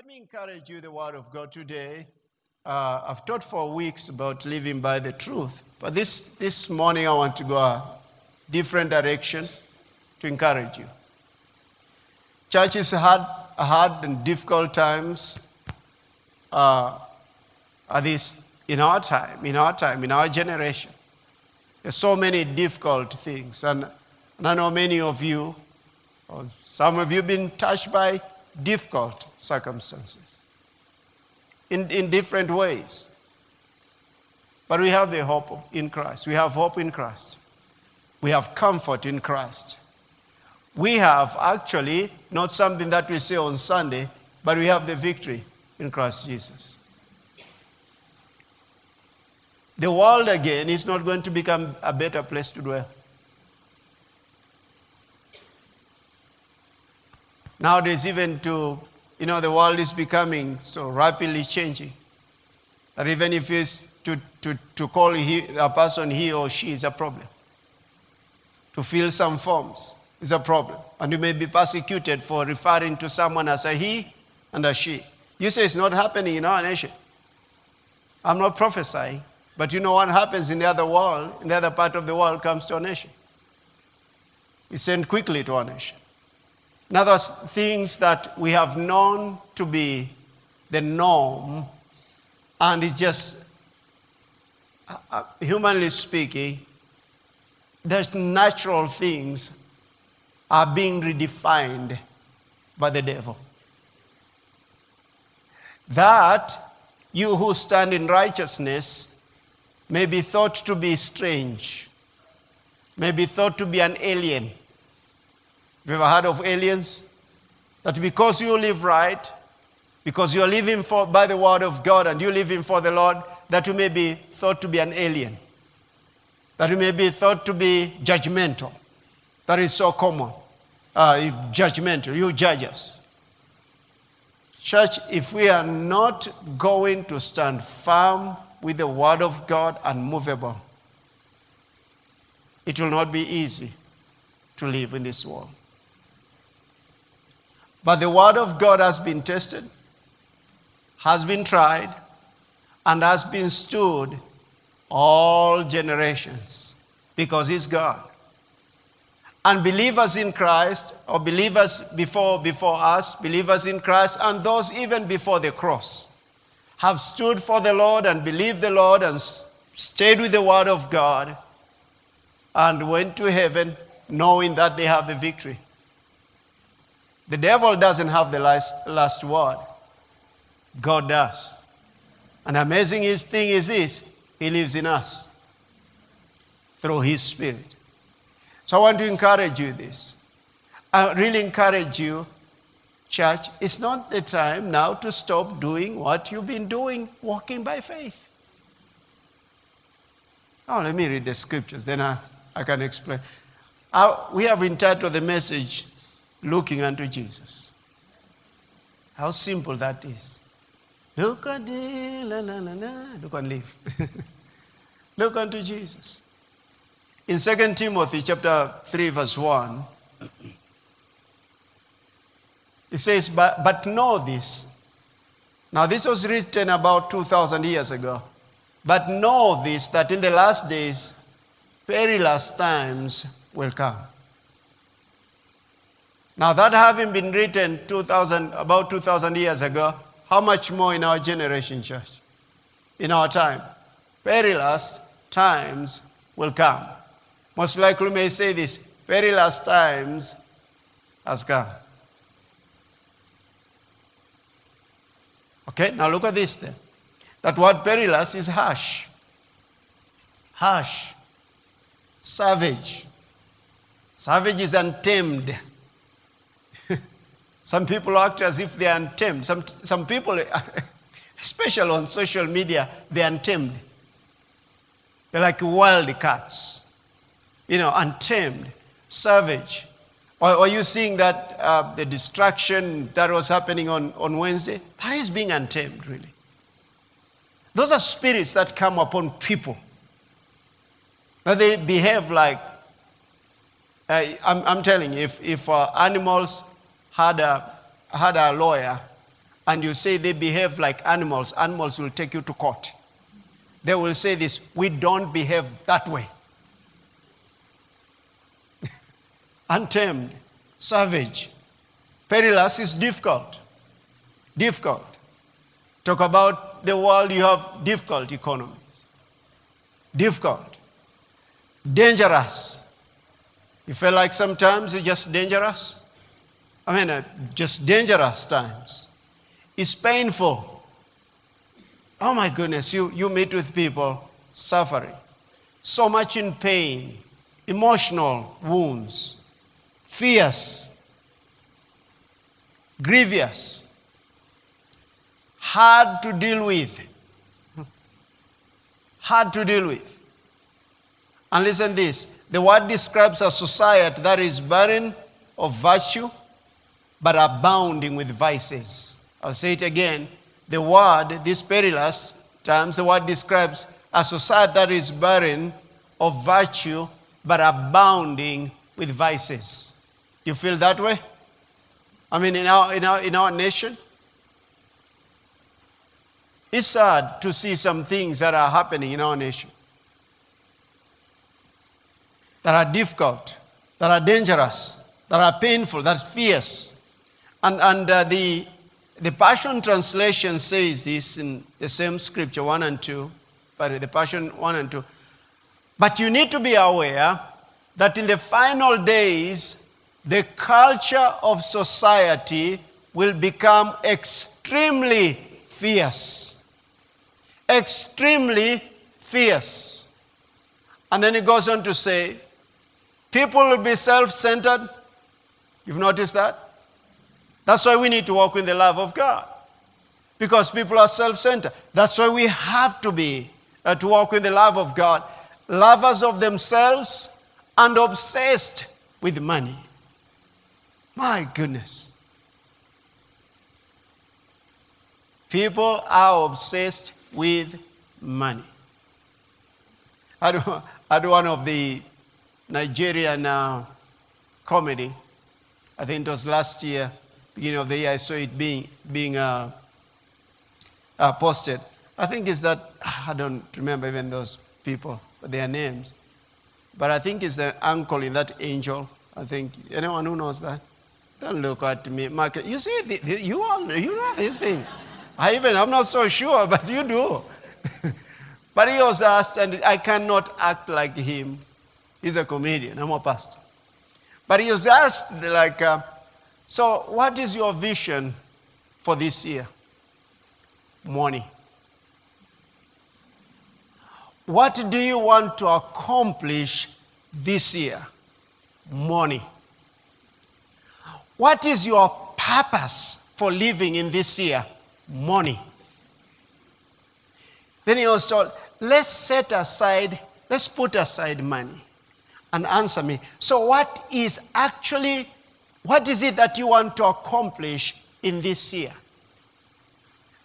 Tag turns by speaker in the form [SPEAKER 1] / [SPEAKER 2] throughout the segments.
[SPEAKER 1] Let me encourage you the word of God today. Uh, I've taught for weeks about living by the truth, but this, this morning I want to go a different direction to encourage you. Churches had hard and difficult times uh, are this in our time, in our time, in our generation. There's so many difficult things, and, and I know many of you, or some of you, have been touched by difficult circumstances in, in different ways. But we have the hope of, in Christ. We have hope in Christ. We have comfort in Christ. We have actually not something that we say on Sunday, but we have the victory in Christ Jesus. The world again is not going to become a better place to dwell. Nowadays, even to, you know, the world is becoming so rapidly changing that even if it's to, to, to call he, a person he or she is a problem. To fill some forms is a problem. And you may be persecuted for referring to someone as a he and a she. You say it's not happening in our nation. I'm not prophesying, but you know what happens in the other world, in the other part of the world comes to our nation. It's sent quickly to our nation. In other things that we have known to be the norm, and it's just, uh, uh, humanly speaking, there's natural things are being redefined by the devil. That you who stand in righteousness may be thought to be strange, may be thought to be an alien have you ever heard of aliens? That because you live right, because you are living for, by the word of God and you living for the Lord, that you may be thought to be an alien. That you may be thought to be judgmental. That is so common. Uh, judgmental. You judge us. Church, if we are not going to stand firm with the word of God and movable, it will not be easy to live in this world. But the word of God has been tested, has been tried, and has been stood all generations because He's God. And believers in Christ, or believers before, before us, believers in Christ, and those even before the cross, have stood for the Lord and believed the Lord and stayed with the Word of God and went to heaven knowing that they have the victory. The devil doesn't have the last, last word, God does. And amazing thing is this He lives in us through His Spirit. So I want to encourage you this. I really encourage you, church, it's not the time now to stop doing what you've been doing, walking by faith. Oh, let me read the scriptures, then I, I can explain. Uh, we have entitled the message, looking unto Jesus. How simple that is. Look at the, la, la, la, la. Look and live. Look unto Jesus. In 2 Timothy chapter 3, verse 1, it says, but, but know this. Now, this was written about 2,000 years ago. But know this, that in the last days, perilous times will come. Now, that having been written 2000, about 2,000 years ago, how much more in our generation, church? In our time? Perilous times will come. Most likely, we may say this perilous times has come. Okay, now look at this then. That word perilous is harsh. Harsh. Savage. Savage is untamed. Some people act as if they are untamed. Some, some people, especially on social media, they're untamed. They're like wild cats, you know, untamed, savage. Or are you seeing that uh, the destruction that was happening on, on Wednesday? That is being untamed, really. Those are spirits that come upon people. Now they behave like, uh, I'm, I'm telling you, if, if uh, animals had a, had a lawyer and you say they behave like animals, animals will take you to court. They will say this we don't behave that way. Untamed, savage, perilous is difficult. Difficult. Talk about the world, you have difficult economies. Difficult. Dangerous. You feel like sometimes it's just dangerous? I mean, uh, just dangerous times. It's painful. Oh my goodness, you, you meet with people suffering, so much in pain, emotional wounds, fierce, grievous, hard to deal with. Hard to deal with. And listen this the word describes a society that is barren of virtue but abounding with vices. I'll say it again. The word, this perilous terms, the word describes a society that is barren of virtue but abounding with vices. Do You feel that way? I mean, in our, in our, in our nation, it's sad to see some things that are happening in our nation that are difficult, that are dangerous, that are painful, that are fierce. And, and uh, the, the Passion Translation says this in the same scripture, 1 and 2, but the Passion 1 and 2. But you need to be aware that in the final days, the culture of society will become extremely fierce. Extremely fierce. And then he goes on to say, people will be self centered. You've noticed that? That's why we need to walk in the love of God. Because people are self centered. That's why we have to be, uh, to walk in the love of God. Lovers of themselves and obsessed with money. My goodness. People are obsessed with money. I had, I one of the Nigerian uh, comedy, I think it was last year, beginning of the year, I saw it being, being uh, uh, posted. I think it's that, I don't remember even those people, their names. But I think it's the uncle in that angel. I think, anyone who knows that? Don't look at me, Mark. You see, the, the, you all you know these things. I even, I'm not so sure, but you do. but he was asked, and I cannot act like him. He's a comedian, I'm a pastor. But he was asked, like, uh, so what is your vision for this year? Money. What do you want to accomplish this year? Money. What is your purpose for living in this year? Money. Then he was told, let's set aside, let's put aside money and answer me. So, what is actually, what is it that you want to accomplish in this year?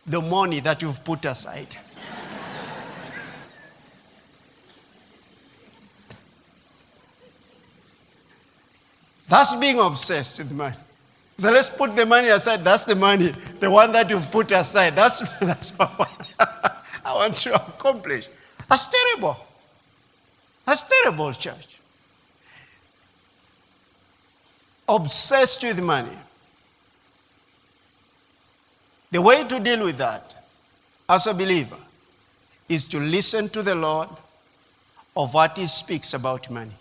[SPEAKER 1] The money that you've put aside. That's being obsessed with money. So let's put the money aside. That's the money, the one that you've put aside. That's, that's what I want to accomplish. That's terrible. That's terrible, church. Obsessed with money. The way to deal with that as a believer is to listen to the Lord of what He speaks about money.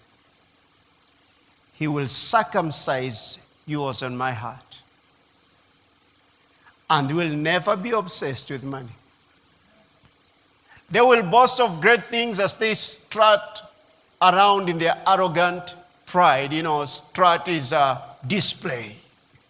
[SPEAKER 1] He will circumcise yours and my heart and will never be obsessed with money. They will boast of great things as they strut around in their arrogant pride, you know, strut is a display.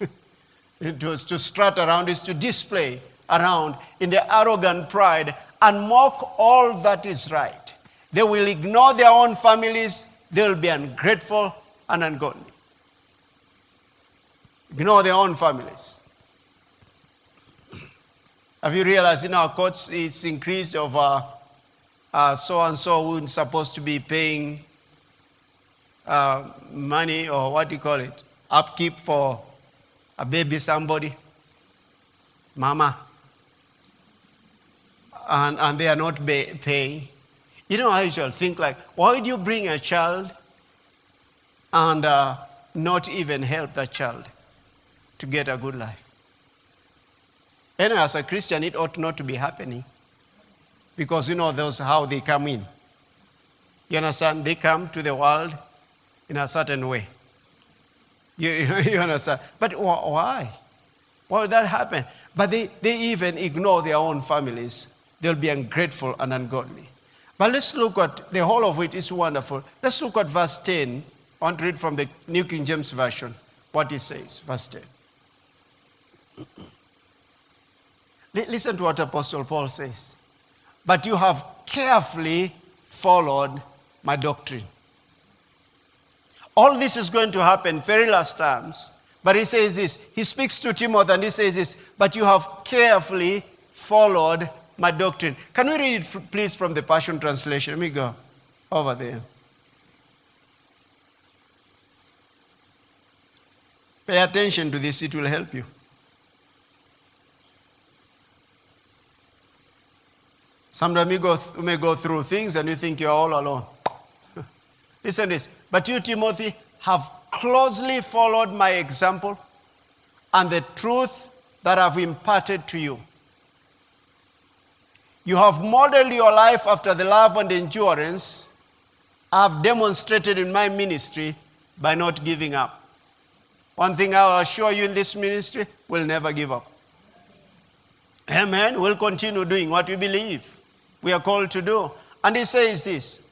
[SPEAKER 1] it was to strut around is to display around in their arrogant pride and mock all that is right. They will ignore their own families, they will be ungrateful and ungodly. Ignore their own families. Have you realized in our courts it's increased over uh, so and so who's supposed to be paying uh, money or what do you call it, upkeep for a baby somebody. Mama, and, and they are not paying. You know, I usually think like, why would you bring a child and uh, not even help that child to get a good life? And as a Christian, it ought not to be happening because you know those how they come in. You understand? They come to the world in a certain way. You, you understand? But why? Why would that happen? But they, they even ignore their own families. They'll be ungrateful and ungodly. But let's look at the whole of it is wonderful. Let's look at verse 10. I want to read from the New King James Version what it says. Verse 10. Listen to what Apostle Paul says. But you have carefully followed my doctrine. All this is going to happen perilous times. But he says this. He speaks to Timothy and he says this. But you have carefully followed my doctrine. Can we read it, please, from the Passion Translation? Let me go over there. Pay attention to this, it will help you. Sometimes you, go th- may go through things and you think you're all alone. Listen to this. But you, Timothy, have closely followed my example and the truth that I've imparted to you. You have modeled your life after the love and endurance I've demonstrated in my ministry by not giving up. One thing I'll assure you in this ministry, we'll never give up. Amen. We'll continue doing what we believe we are called to do. And he says this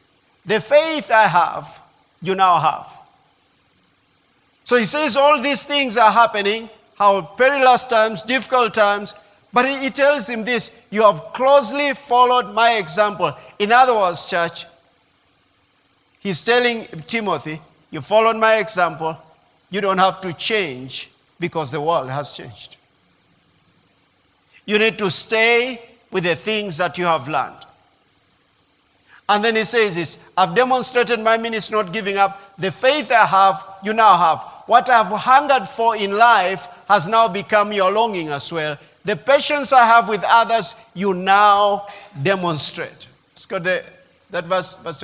[SPEAKER 1] The faith I have, you now have. So he says all these things are happening, how perilous times, difficult times, but he, tells him this you have closely followed my example. In other words, church, he's telling Timothy, you followed my example. You don't have to change because the world has changed. You need to stay with the things that you have learned. And then he says this I've demonstrated my ministry not giving up. The faith I have, you now have. What I've hungered for in life has now become your longing as well. The patience I have with others, you now demonstrate. Let's go there. That verse, verse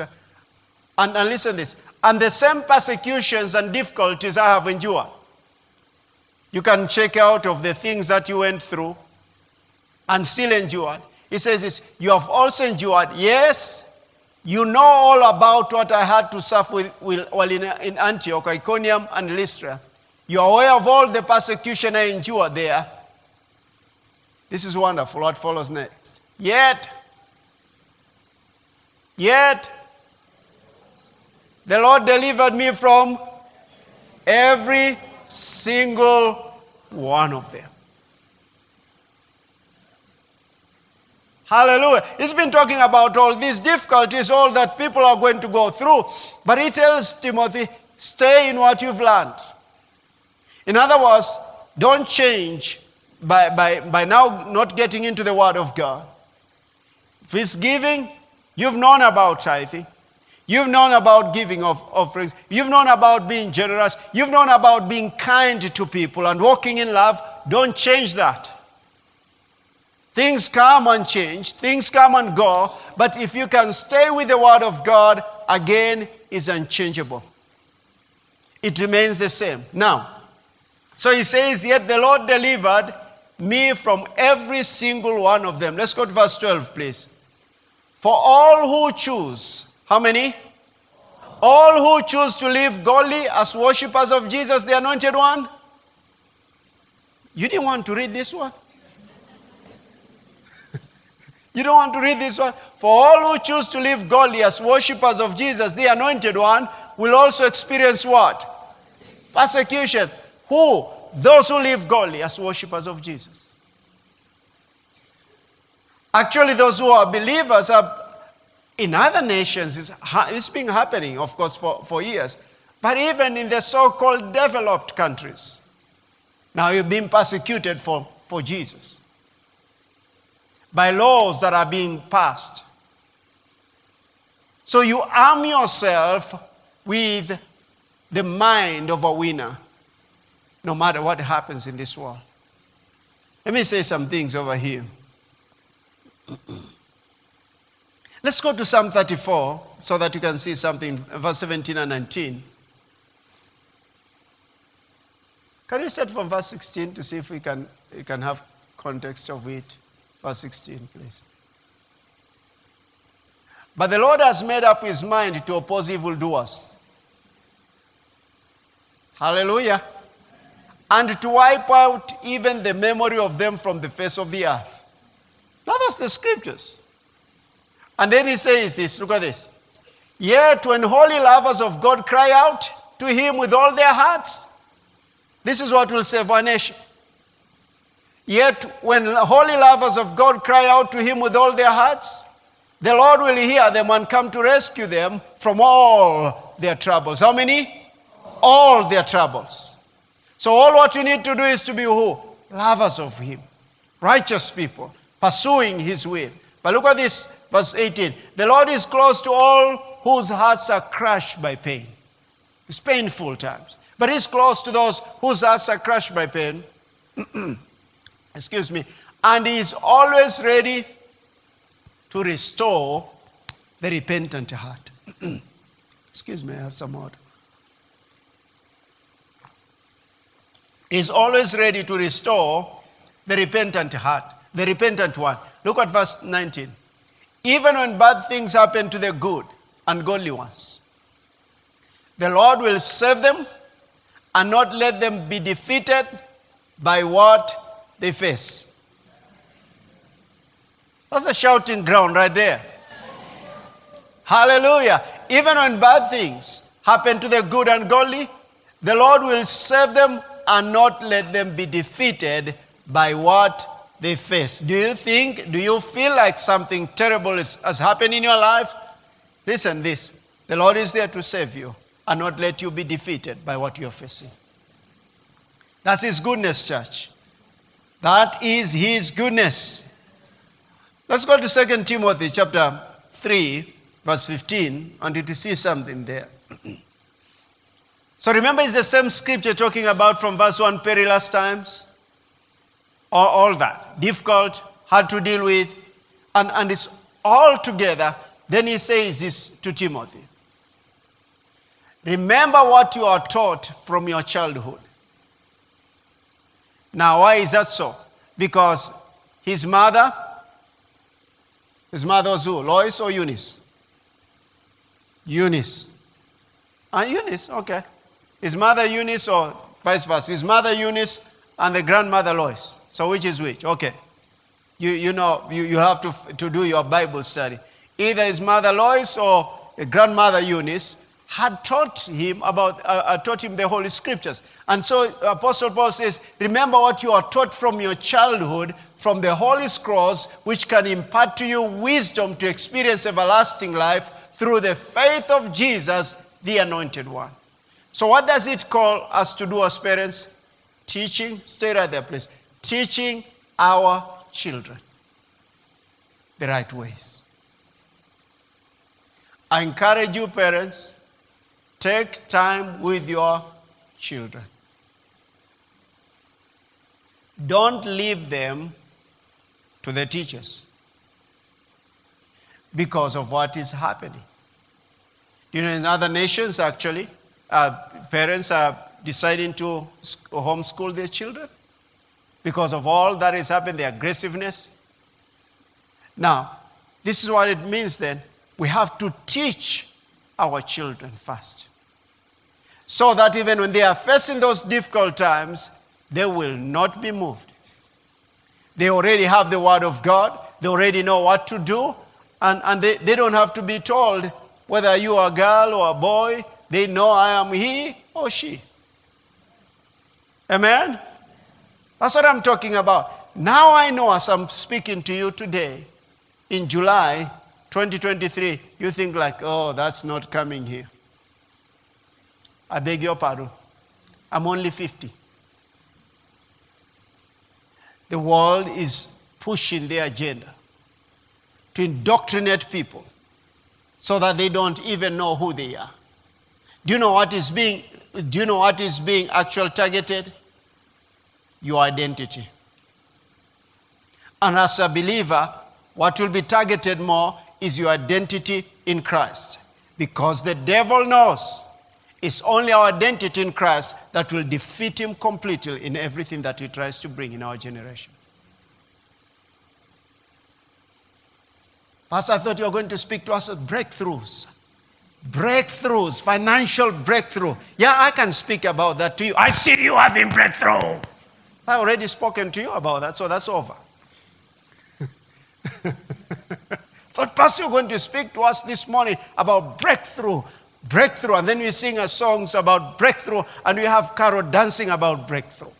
[SPEAKER 1] and, and listen this. And the same persecutions and difficulties I have endured. You can check out of the things that you went through and still endured. He says this, you have also endured. Yes, you know all about what I had to suffer with, with, while in, in Antioch, Iconium, and Lystra. You are aware of all the persecution I endured there. This is wonderful. What follows next? Yet, yet, the Lord delivered me from every single one of them. Hallelujah. He's been talking about all these difficulties, all that people are going to go through. But he tells Timothy, stay in what you've learned. In other words, don't change by, by, by now not getting into the Word of God. If it's giving, you've known about tithing. You've known about giving of offerings. You've known about being generous. You've known about being kind to people and walking in love. Don't change that. Things come and change, things come and go, but if you can stay with the Word of God, again, is unchangeable. It remains the same. Now, so he says, Yet the Lord delivered me from every single one of them. Let's go to verse 12, please. For all who choose, how many? All who choose to live godly as worshippers of Jesus, the anointed one. You didn't want to read this one? You don't want to read this one? For all who choose to live godly as worshippers of Jesus, the anointed one, will also experience what? Persecution. Who? those who live godly as worshippers of Jesus. Actually, those who are believers are in other nations, it's, it's been happening, of course, for, for years. But even in the so called developed countries, now you're being persecuted for, for Jesus by laws that are being passed. So you arm yourself with the mind of a winner no matter what happens in this world. Let me say some things over here. Let's go to Psalm 34 so that you can see something, verse 17 and 19. Can you start from verse 16 to see if we can, we can have context of it? Verse 16, please. But the Lord has made up his mind to oppose evildoers. Hallelujah. And to wipe out even the memory of them from the face of the earth. Now that's the scriptures. And then he says this look at this. Yet when holy lovers of God cry out to him with all their hearts, this is what will save our nation. Yet, when holy lovers of God cry out to Him with all their hearts, the Lord will hear them and come to rescue them from all their troubles. How many? All their troubles. So, all what you need to do is to be who? Lovers of Him, righteous people, pursuing His will. But look at this, verse 18. The Lord is close to all whose hearts are crushed by pain. It's painful times. But he's close to those whose hearts are crushed by pain. Excuse me. And he is always ready to restore the repentant heart. Excuse me, I have some water. He's always ready to restore the repentant heart, the repentant one. Look at verse 19. Even when bad things happen to the good and godly ones, the Lord will save them and not let them be defeated by what they face. That's a shouting ground right there. Hallelujah. Even when bad things happen to the good and godly, the Lord will save them and not let them be defeated by what they face. Do you think, do you feel like something terrible is, has happened in your life? Listen, this the Lord is there to save you and not let you be defeated by what you're facing. That's His goodness, church. That is His goodness. Let's go to 2 Timothy chapter 3, verse 15, and to see something there. so remember, it's the same scripture talking about from verse 1 perilous times, all, all that, difficult, hard to deal with, and, and it's all together. Then he says this to Timothy Remember what you are taught from your childhood. Now, why is that so? Because his mother, his mother was who? Lois or Eunice? Eunice. Ah, Eunice, okay. His mother Eunice or vice versa. His mother Eunice and the grandmother Lois. So which is which? Okay. You, you know, you, you have to, to do your Bible study. Either his mother Lois or grandmother Eunice had taught him about uh, uh, taught him the holy scriptures. And so apostle paul says remember what you are taught from your childhood from the holy scrolls which can impart to you wisdom to experience everlasting life through the faith of jesus the anointed one. So what does it call us to do as parents? Teaching. Stay right there please. Teaching our children the right ways. I encourage you parents Take time with your children. Don't leave them to the teachers because of what is happening. You know, in other nations, actually, uh, parents are deciding to homeschool their children because of all that is happening, the aggressiveness. Now, this is what it means then. We have to teach our children first. So that even when they are facing those difficult times, they will not be moved. They already have the Word of God, they already know what to do, and, and they, they don't have to be told whether you are a girl or a boy, they know I am he or she. Amen? That's what I'm talking about. Now I know as I'm speaking to you today, in July 2023, you think like, oh, that's not coming here. I beg your pardon. I'm only 50. The world is pushing their agenda to indoctrinate people so that they don't even know who they are. Do you know what is being do you know what is being actually targeted? Your identity. And as a believer, what will be targeted more is your identity in Christ. Because the devil knows it's only our identity in Christ that will defeat him completely in everything that he tries to bring in our generation. Pastor, I thought you were going to speak to us about breakthroughs. Breakthroughs, financial breakthrough. Yeah, I can speak about that to you. I see you having breakthrough. I already spoken to you about that, so that's over. Thought, Pastor, you're going to speak to us this morning about breakthrough. Breakthrough. And then we sing a songs about breakthrough, and we have Carol dancing about breakthrough.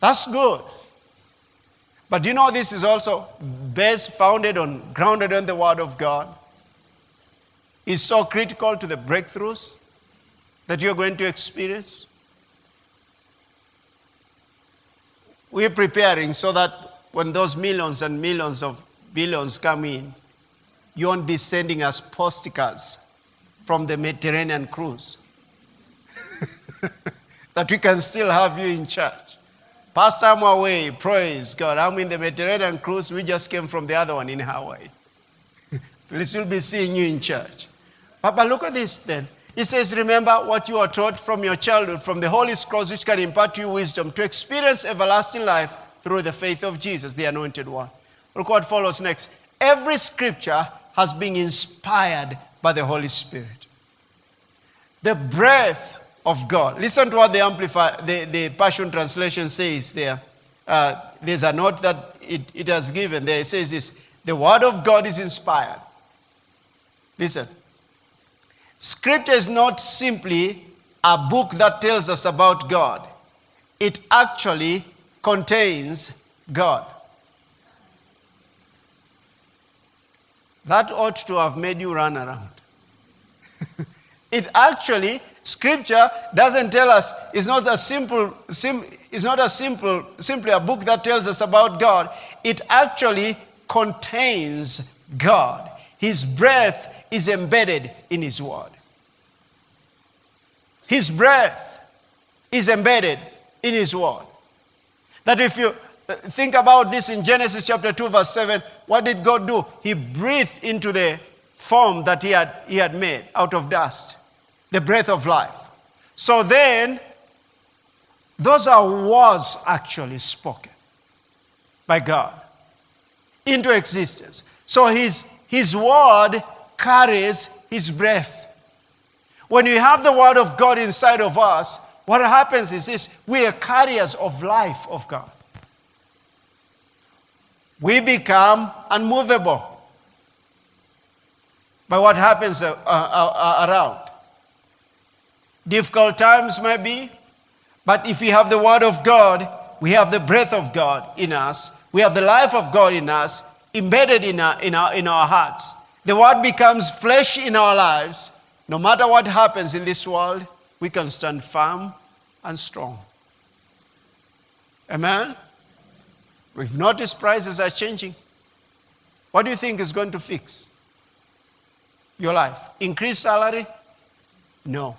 [SPEAKER 1] That's good. But you know this is also based, founded on, grounded on the Word of God. Is so critical to the breakthroughs that you're going to experience. We're preparing so that when those millions and millions of billions come in, you won't be sending us postcards from the Mediterranean cruise. that we can still have you in church. Pastor, I'm away. Praise God. I'm in the Mediterranean cruise. We just came from the other one in Hawaii. Please, we'll be seeing you in church. Papa, look at this then. He says, Remember what you are taught from your childhood, from the Holy Scrolls, which can impart to you wisdom to experience everlasting life through the faith of Jesus, the anointed one. Look what follows next. Every scripture has been inspired by the Holy Spirit. The breath of God. Listen to what the Amplify, the, the Passion Translation says there. Uh, there's a note that it, it has given there. It says this The Word of God is inspired. Listen. Scripture is not simply a book that tells us about God, it actually contains God. That ought to have made you run around. it actually Scripture doesn't tell us, it's not a simple, sim, it's not a simple, simply a book that tells us about God. It actually contains God. His breath is embedded in His Word. His breath is embedded in His Word. That if you think about this in Genesis chapter 2, verse 7, what did God do? He breathed into the form that He had, he had made out of dust the breath of life. So then, those are words actually spoken by God into existence. So his, his word carries his breath. When we have the word of God inside of us, what happens is this we are carriers of life of God. We become unmovable by what happens uh, uh, uh around. Difficult times may be, but if we have the Word of God, we have the breath of God in us, we have the life of God in us, embedded in our, in our, in our hearts. The Word becomes flesh in our lives. No matter what happens in this world, we can stand firm and strong. Amen? We've noticed prices are changing. What do you think is going to fix your life? Increase salary? No.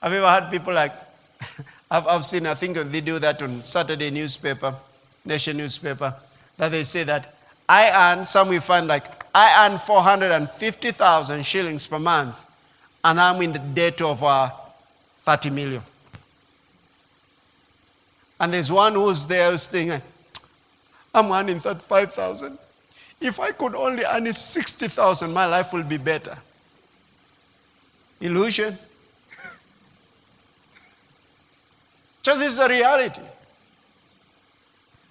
[SPEAKER 1] Have you ever had people like, I've, I've seen, I think they do that on Saturday newspaper, Nation newspaper, that they say that I earn, some we find like, I earn 450,000 shillings per month, and I'm in the debt of uh, 30 million. And there's one who's there who's thinking, I'm earning 35,000. If I could only earn 60,000, my life will be better. Illusion. Just is a reality.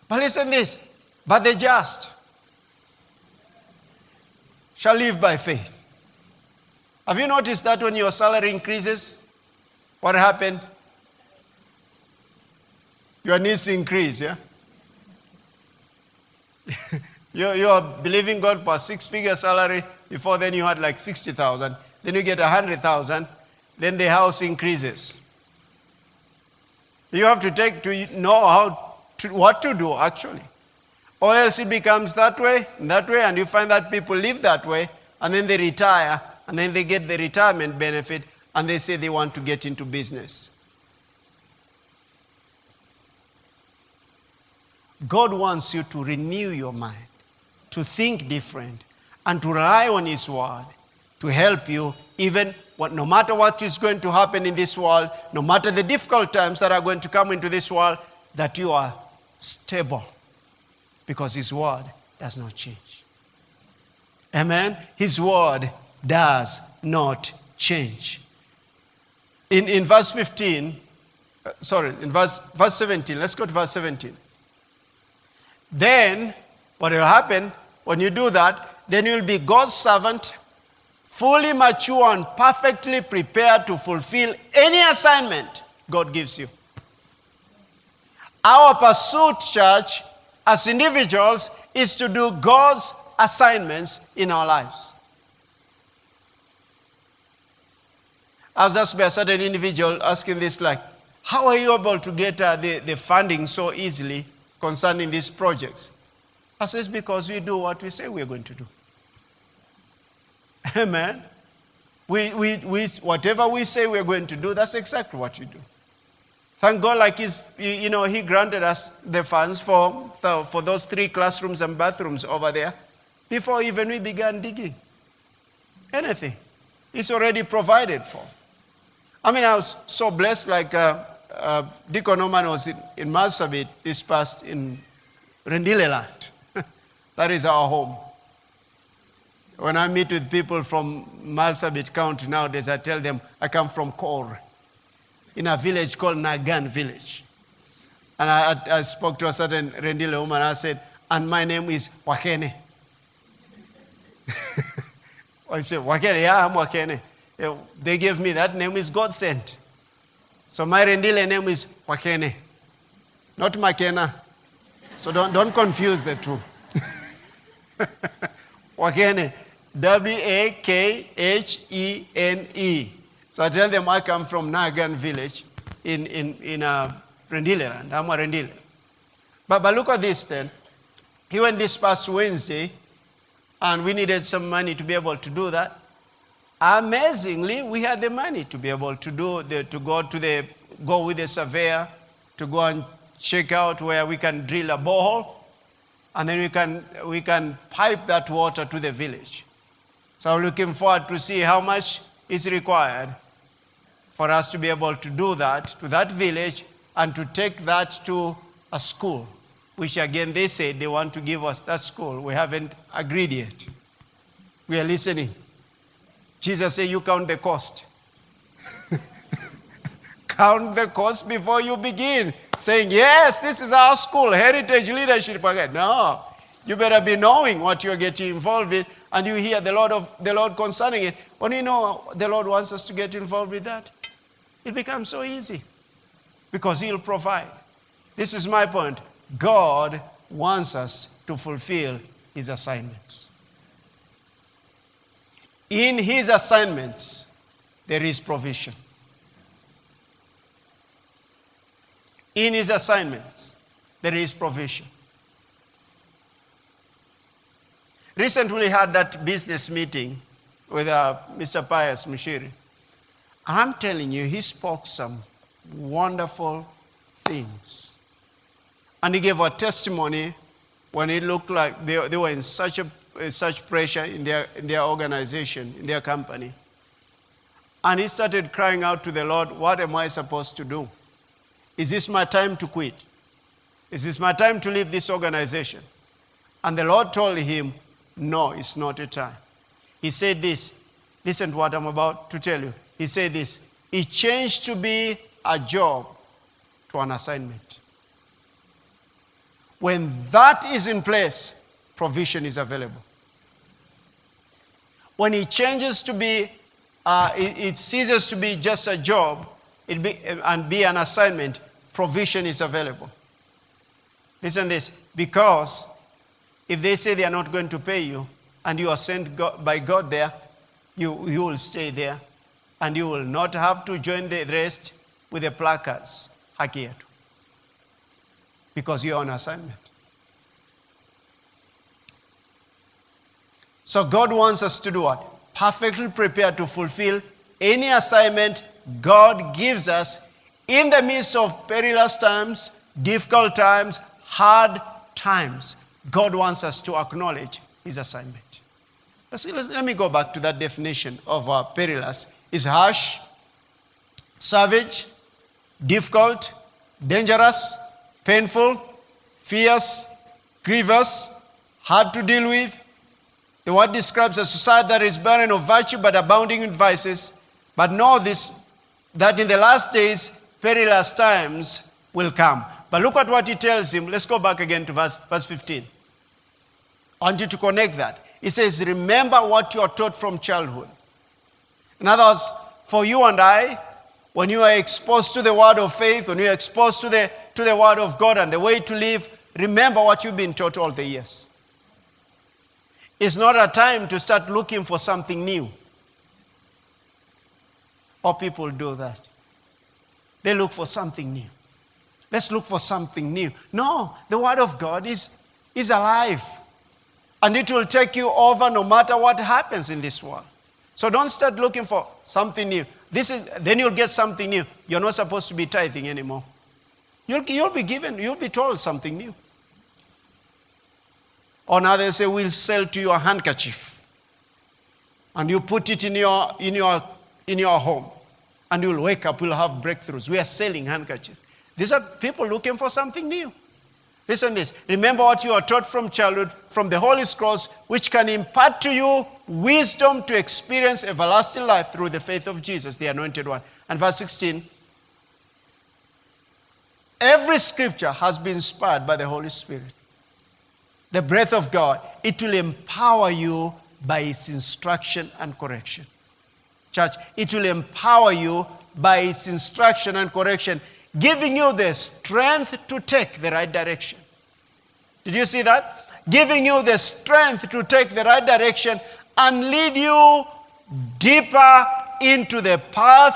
[SPEAKER 1] But listen this, but the just shall live by faith. Have you noticed that when your salary increases, what happened? Your needs increase, yeah? you, you are believing God for a six figure salary. Before then, you had like 60,000. Then you get 100,000. Then the house increases. You have to take to know how to, what to do actually. Or else it becomes that way, that way, and you find that people live that way, and then they retire, and then they get the retirement benefit, and they say they want to get into business. God wants you to renew your mind, to think different, and to rely on His Word to help you, even what, no matter what is going to happen in this world, no matter the difficult times that are going to come into this world, that you are stable because His Word does not change. Amen? His Word does not change. In, in verse 15, uh, sorry, in verse, verse 17, let's go to verse 17. Then, what will happen when you do that, then you'll be God's servant, fully mature and perfectly prepared to fulfill any assignment God gives you. Our pursuit, church, as individuals, is to do God's assignments in our lives. I was asked by a certain individual asking this, like, how are you able to get uh, the, the funding so easily concerning these projects? I says, because we do what we say we're going to do. Amen. We, we, we, whatever we say we're going to do, that's exactly what we do. Thank God, like he's, you know, He granted us the funds for, for those three classrooms and bathrooms over there before even we began digging. Anything. It's already provided for. I mean, I was so blessed, like uh, uh, Deacon Oman was in, in Marsabit this past in Rendileland. that is our home. When I meet with people from Marsabit County nowadays, I tell them I come from Kor, in a village called Nagan Village. And I, I spoke to a certain Rendile woman. I said, and my name is Wakene. I said, Wakene, yeah, I'm Wakene. They gave me that name is God sent. So my Rendile name is Wakene, not Makena. So don't, don't confuse the two. Wakene. W A K H E N E. So I tell them I come from Nagan village in, in, in uh, Rendileland. I'm a Rendile. But, but look at this then. He went this past Wednesday, and we needed some money to be able to do that. Amazingly, we had the money to be able to do the, to go to the go with the surveyor to go and check out where we can drill a borehole, and then we can we can pipe that water to the village. So I'm looking forward to see how much is required for us to be able to do that to that village and to take that to a school, which again they said they want to give us that school. We haven't agreed yet. We are listening. Jesus said, You count the cost. count the cost before you begin saying, Yes, this is our school, heritage leadership. Again. No, you better be knowing what you're getting involved in, and you hear the Lord of the Lord concerning it. When you know the Lord wants us to get involved with that, it becomes so easy because He'll provide. This is my point. God wants us to fulfill His assignments. In His assignments, there is provision. In His assignments, there is provision. Recently had that business meeting with uh, Mr. Pius Mushiri. I'm telling you, he spoke some wonderful things. And he gave a testimony when it looked like they, they were in such, a, Uh, such pressure in their, in their organization, in their company. And he started crying out to the Lord, What am I supposed to do? Is this my time to quit? Is this my time to leave this organization? And the Lord told him, No, it's not a time. He said this. Listen to what I'm about to tell you he said this it changed to be a job to an assignment. When that is in place, provision is available. When it changes to be, uh, it, it, ceases to be just a job it be, and be an assignment, provision is available. Listen this, because if they say they are not going to pay you and you are sent by God there, you, you will stay there and you will not have to join the rest with the placards, haki because you're on assignment. So God wants us to do what? Perfectly prepared to fulfill any assignment God gives us in the midst of perilous times, difficult times, hard times God wants us to acknowledge his assignment. Let's, let's, let me go back to that definition of uh, perilous. Is harsh, savage, difficult, dangerous, painful, fierce, grievous, hard to deal with. The word describes a society that is barren of virtue but abounding in vices. But know this that in the last days, perilous times will come. But look at what he tells him. Let's go back again to verse, verse 15. I want you to connect that. He says, Remember what you are taught from childhood. In other words, for you and I, when you are exposed to the word of faith, when you are exposed to the, to the word of God and the way to live, remember what you've been taught all the years. It's not a time to start looking for something new. Or people do that. They look for something new. Let's look for something new. No, the Word of God is, is alive. And it will take you over no matter what happens in this world. So don't start looking for something new. This is, then you'll get something new. You're not supposed to be tithing anymore. You'll, you'll be given, you'll be told something new. Or now they say, we'll sell to you a handkerchief. And you put it in your, in your, in your home. And you'll wake up, you'll have breakthroughs. We are selling handkerchiefs. These are people looking for something new. Listen this. Remember what you are taught from childhood, from the Holy Scrolls, which can impart to you wisdom to experience everlasting life through the faith of Jesus, the Anointed One. And verse 16 Every scripture has been inspired by the Holy Spirit the breath of God, it will empower you by its instruction and correction. Church, it will empower you by its instruction and correction, giving you the strength to take the right direction. Did you see that? Giving you the strength to take the right direction and lead you deeper into the path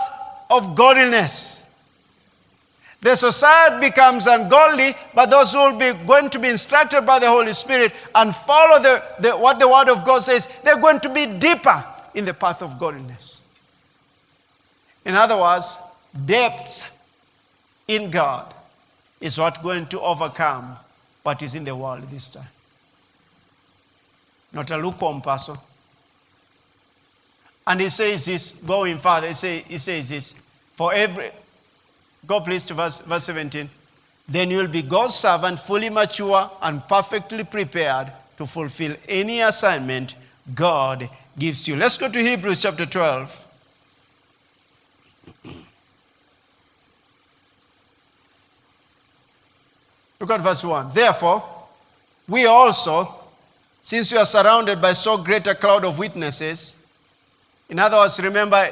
[SPEAKER 1] of godliness. The society becomes ungodly, but those who will be going to be instructed by the Holy Spirit and follow the, the, what the Word of God says, they're going to be deeper in the path of godliness. In other words, depths in God is what going to overcome what is in the world this time. Not a lukewarm person. And he says this, going further, he, say, he says this, for every, Go please to verse, verse 17. Then you will be God's servant, fully mature and perfectly prepared to fulfill any assignment God gives you. Let's go to Hebrews chapter 12. Look at verse 1. Therefore, we also, since we are surrounded by so great a cloud of witnesses, in other words, remember,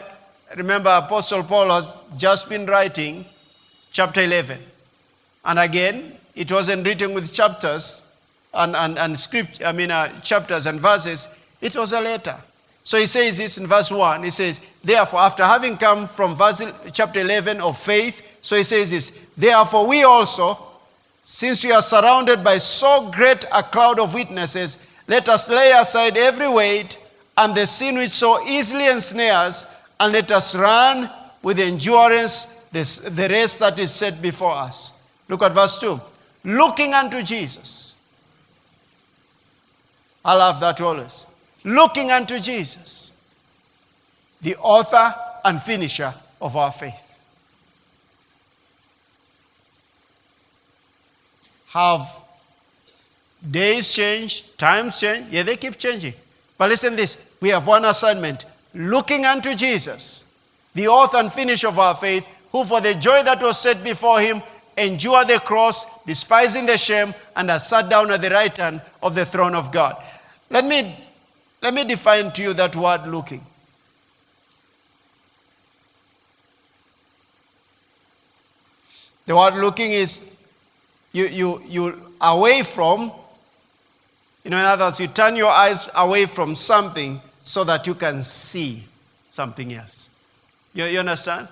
[SPEAKER 1] remember Apostle Paul has just been writing chapter 11. And again, it wasn't written with chapters and, and, and script, I mean, uh, chapters and verses. It was a letter. So he says this in verse 1. He says, Therefore, after having come from verse, chapter 11 of faith, so he says this, Therefore, we also, since we are surrounded by so great a cloud of witnesses, let us lay aside every weight and the sin which so easily ensnares, and let us run with endurance this, the race that is set before us. Look at verse 2. Looking unto Jesus. I love that always. Looking unto Jesus, the author and finisher of our faith. Have days changed, times changed? Yeah, they keep changing. But listen this we have one assignment looking unto Jesus, the author and finisher of our faith, who for the joy that was set before him endured the cross, despising the shame, and has sat down at the right hand of the throne of God. Let me, let me define to you that word looking. The word looking is you, you, you away from, you know, in other words, you turn your eyes away from something so that you can see something else. You, you understand?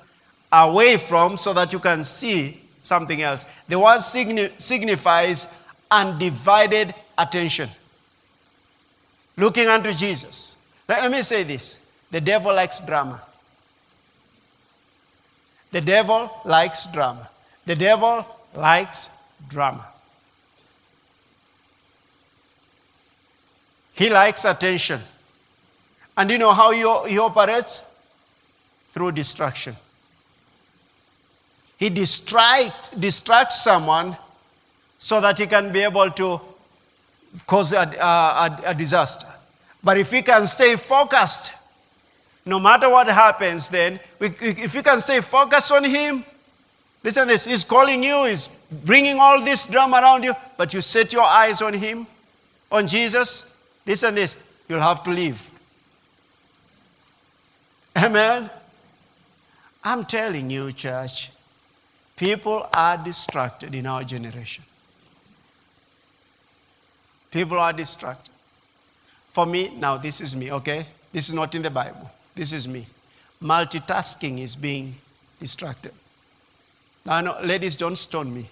[SPEAKER 1] Away from so that you can see something else. The word signi- signifies undivided attention. Looking unto Jesus. Let, me say this the devil likes drama. The devil likes drama. The devil likes drama. He likes attention. And you know how he, he operates? Through distraction. He distract, distracts someone so that he can be able to cause a, a, a disaster. But if he can stay focused, no matter what happens, then if you can stay focused on him, listen this, he's calling you, he's bringing all this drama around you, but you set your eyes on him, on Jesus, listen this, you'll have to leave. Amen. I'm telling you, church, people are distracted in our generation. People are distracted. For me, now this is me, okay? This is not in the Bible. This is me. Multitasking is being distracted. Now, no, ladies, don't stone me.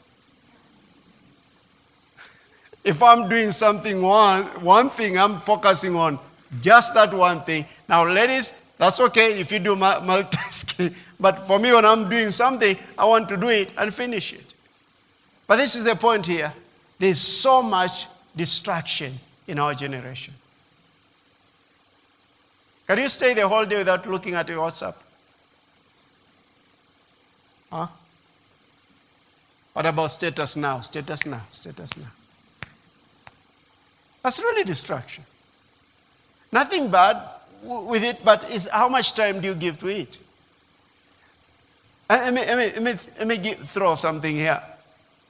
[SPEAKER 1] if I'm doing something one, one thing, I'm focusing on just that one thing. Now, ladies, that's okay if you do multitasking. But for me, when I'm doing something, I want to do it and finish it. But this is the point here. There's so much distraction in our generation. Can you stay the whole day without looking at your WhatsApp? Huh? What about status now? Status now, status now. That's really distraction. Nothing bad with it, but is how much time do you give to it? Uh, let me, let me, let me, let me give, throw something here.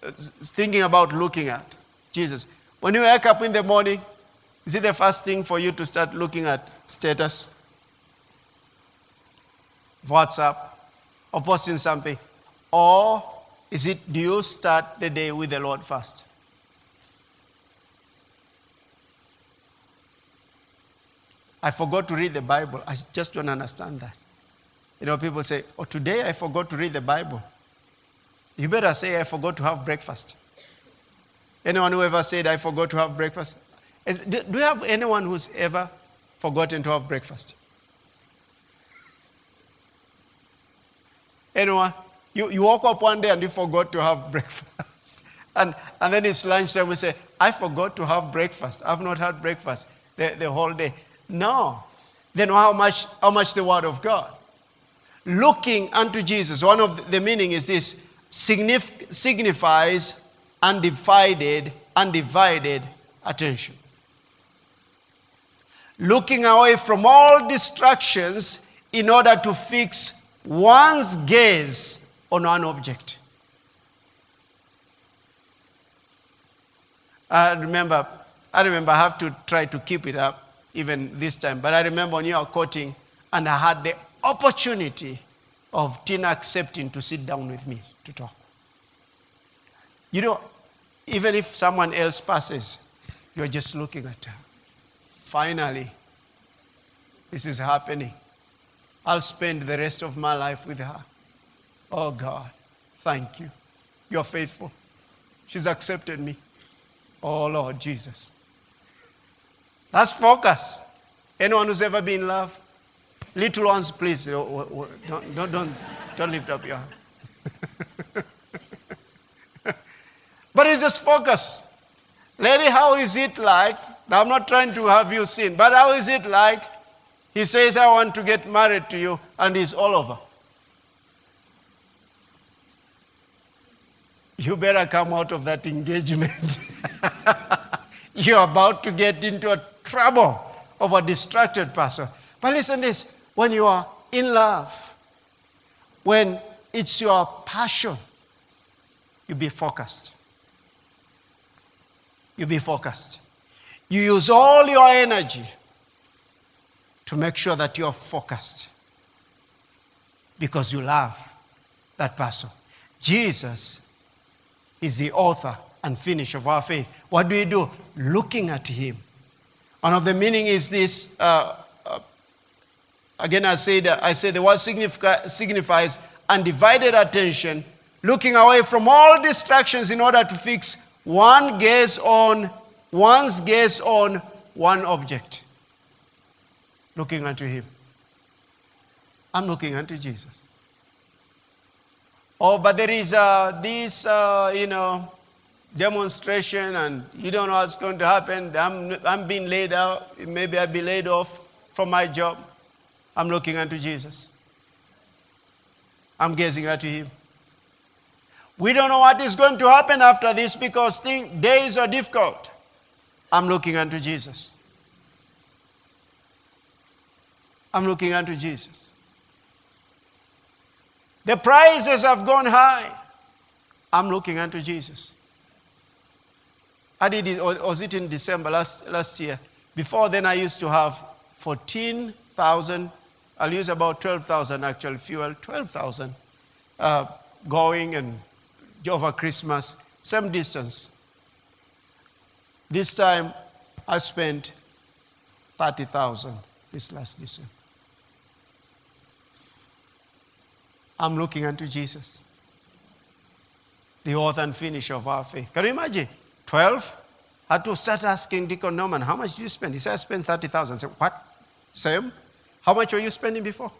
[SPEAKER 1] Uh, thinking about looking at Jesus. When you wake up in the morning, is it the first thing for you to start looking at status? WhatsApp? Or posting something? Or is it, do you start the day with the Lord first? I forgot to read the Bible. I just don't understand that. You know, people say, Oh, today I forgot to read the Bible. You better say, I forgot to have breakfast. Anyone who ever said, I forgot to have breakfast? Is, do, do you have anyone who's ever forgotten to have breakfast? Anyone? You, you woke up one day and you forgot to have breakfast. and, and then it's lunchtime, we say, I forgot to have breakfast. I've not had breakfast the, the whole day. No. Then how much, how much the Word of God? Looking unto Jesus. One of the meaning is this signif- signifies undivided, undivided attention. Looking away from all distractions in order to fix one's gaze on one object. I remember, I remember I have to try to keep it up even this time, but I remember when you were quoting and I had the opportunity of Tina accepting to sit down with me to talk. You know, even if someone else passes, you're just looking at her. Finally, this is happening. I'll spend the rest of my life with her. Oh God, thank you. You're faithful. She's accepted me. Oh Lord Jesus. That's focus. Anyone who's ever been in love? Little ones, please oh, oh, oh, don't, don't, don't, don't lift up your hand. But it's just focus. Lady, how is it like? Now, I'm not trying to have you sin, but how is it like? He says, I want to get married to you, and it's all over. You better come out of that engagement. You're about to get into a trouble of a distracted person. But listen this when you are in love, when it's your passion, you be focused you be focused. You use all your energy to make sure that you're focused because you love that person. Jesus is the author and finisher of our faith. What do we do? Looking at him. One of the meaning is this. Uh, uh, again, I said, I say the word signifies undivided attention, looking away from all distractions in order to fix one gaze on, one's gaze on one object. Looking unto him. I'm looking unto Jesus. Oh, but there is uh, this, uh, you know, demonstration and you don't know what's going to happen. I'm, I'm being laid out. Maybe I'll be laid off from my job. I'm looking unto Jesus. I'm gazing at Him. We don't know what is going to happen after this because things, days are difficult. I'm looking unto Jesus. I'm looking unto Jesus. The prices have gone high. I'm looking unto Jesus. I did it, or was it in December last, last year? Before then, I used to have 14,000, I'll use about 12,000 actual fuel, 12,000 uh, going and over Christmas, same distance. This time, I spent 30,000 this last December. I'm looking unto Jesus, the author and finisher of our faith. Can you imagine? 12? Had to start asking Deacon Norman, how much did you spend? He said, I spent 30,000. I said, what? Same? How much were you spending before?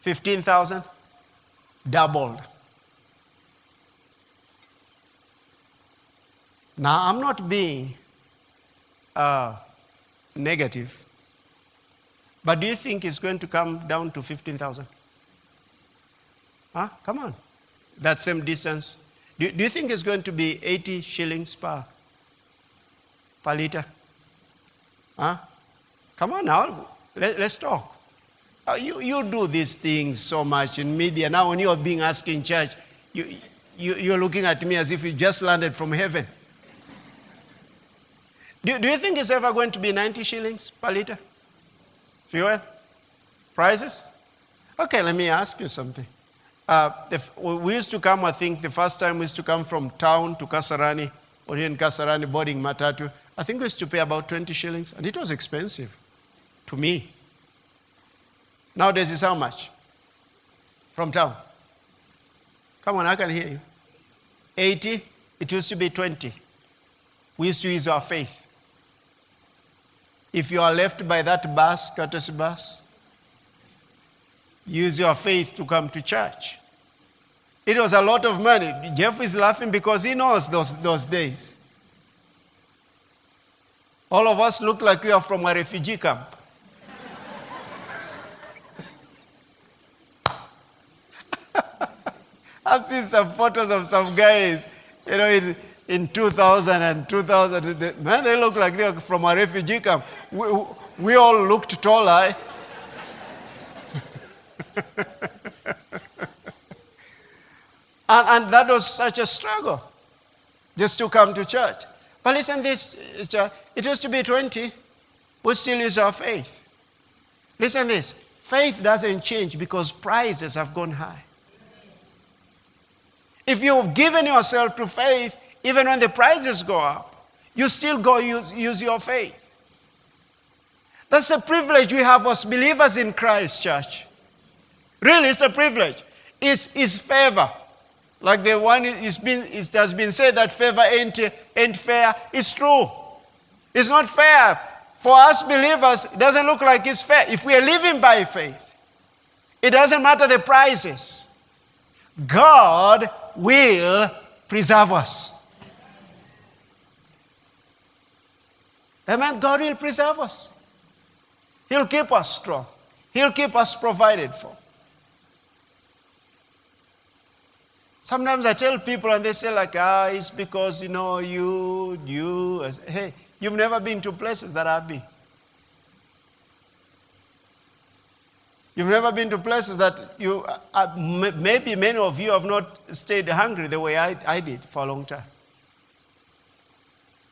[SPEAKER 1] 15,000? Doubled. Now, I'm not being uh, negative, but do you think it's going to come down to 15,000? Huh? Come on. That same distance. Do, do you think it's going to be 80 shillings per, per liter? Huh? Come on now. Let, us talk. Uh, you, you do these things so much in media. Now, when you're being asked in church, you, you, you're looking at me as if you just landed from heaven. Do, do you think it's ever going to be 90 shillings per liter? Fuel? Prices? Okay, let me ask you something. Uh, we used to come, I think, the first time we used to come from town to Kasarani, or here in Kasarani, boarding Matatu. I think we used to pay about 20 shillings, and it was expensive to me. Nowadays, it's how much? From town? Come on, I can hear you. 80? It used to be 20. We used to use our faith. If you are left by that bus, courtesy bus, use your faith to come to church. It was a lot of money. Jeff is laughing because he knows those, those days. All of us look like we are from a refugee camp. I've seen some photos of some guys, you know, in, in 2000 and 2000. Man, they look like they're from a refugee camp. We, we all looked taller. And, and that was such a struggle just to come to church. But listen, this uh, it used to be 20. We still use our faith. Listen, this faith doesn't change because prices have gone high. If you've given yourself to faith, even when the prices go up, you still go use, use your faith. That's the privilege we have as believers in Christ, church. Really, it's a privilege. It's, it's favor. Like the one it's been, it has been said that favor ain't, ain't fair. It's true. It's not fair. For us believers, it doesn't look like it's fair. If we are living by faith, it doesn't matter the prices. God will preserve us. Amen. God will preserve us. He'll keep us strong. He'll keep us provided for. Sometimes I tell people and they say like, ah, it's because, you know, you, you. Hey, you've never been to places that I've been. You've never been to places that you, uh, maybe many of you have not stayed hungry the way I, I did for a long time.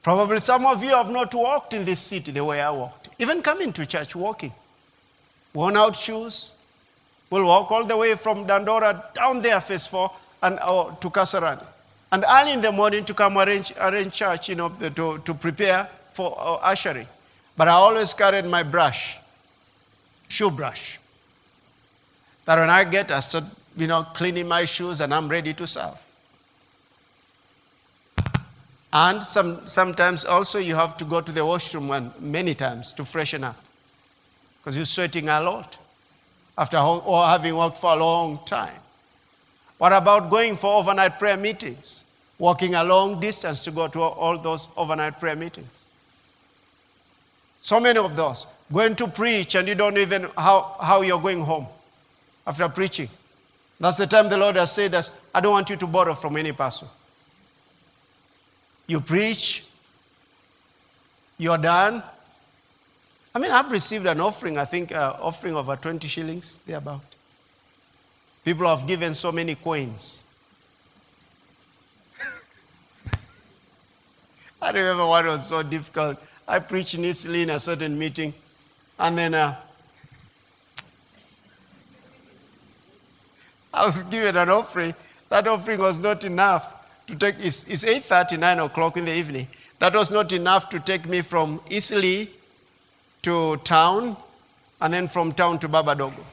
[SPEAKER 1] Probably some of you have not walked in this city the way I walked. Even coming to church walking. Worn out shoes. We'll walk all the way from Dandora down there, phase four, and uh, to Kasarani. And early in the morning to come arrange, arrange church, you know, to, to prepare for uh, ushering. But I always carried my brush, shoe brush. That when I get, I start, you know, cleaning my shoes and I'm ready to serve. And some, sometimes also you have to go to the washroom one, many times to freshen up because you're sweating a lot after or having worked for a long time. What about going for overnight prayer meetings? walking a long distance to go to all those overnight prayer meetings. So many of those. Going to preach and you don't even how, how you're going home after preaching. That's the time the Lord has said that I don't want you to borrow from any person. You preach, you're done. I mean, I've received an offering, I think, uh, offering over 20 shillings, thereabout. People have given so many coins. I remember what was so difficult. I preached in Eastleigh in a certain meeting, and then uh, I was given an offering. That offering was not enough to take, it's, it's 8.30, 9 o'clock in the evening. That was not enough to take me from Eastleigh to town, and then from town to Babadogo.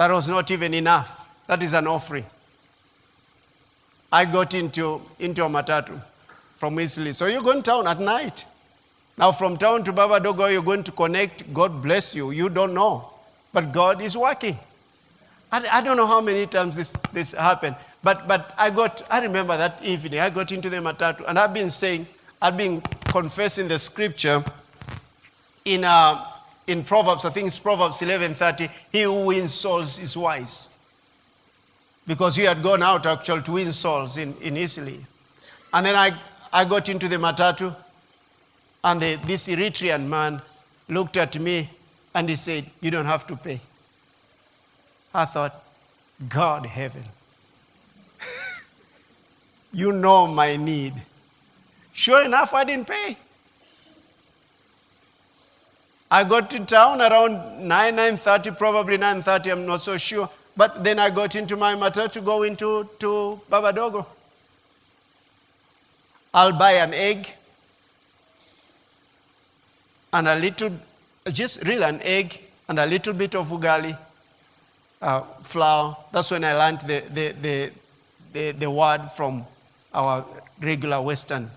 [SPEAKER 1] That was not even enough. That is an offering. I got into, into a matatu from Eastleigh. So you're going town at night. Now from town to Babadogo, you're going to connect. God bless you. You don't know. But God is working. I, I don't know how many times this, this happened. But, but I got, I remember that evening, I got into the matatu, and I've been saying, I've been confessing the scripture in, uh, in Proverbs, I think it's Proverbs 11:30, he who wins souls is wise. Because he had gone out actually to win souls in, in Eastleigh. And then I, I got into the matatu, and the, this Eritrean man looked at me and he said, You don't have to pay. I thought, God, heaven, you know my need. Sure enough, I didn't pay. I got to town around 9, 9.30, probably 9.30, I'm not so sure. But then I got into my matter to go into to Babadogo. I'll buy an egg and a little, just real an egg and a little bit of ugali uh, flour. That's when I learned the, the, the, the, the word from our regular Western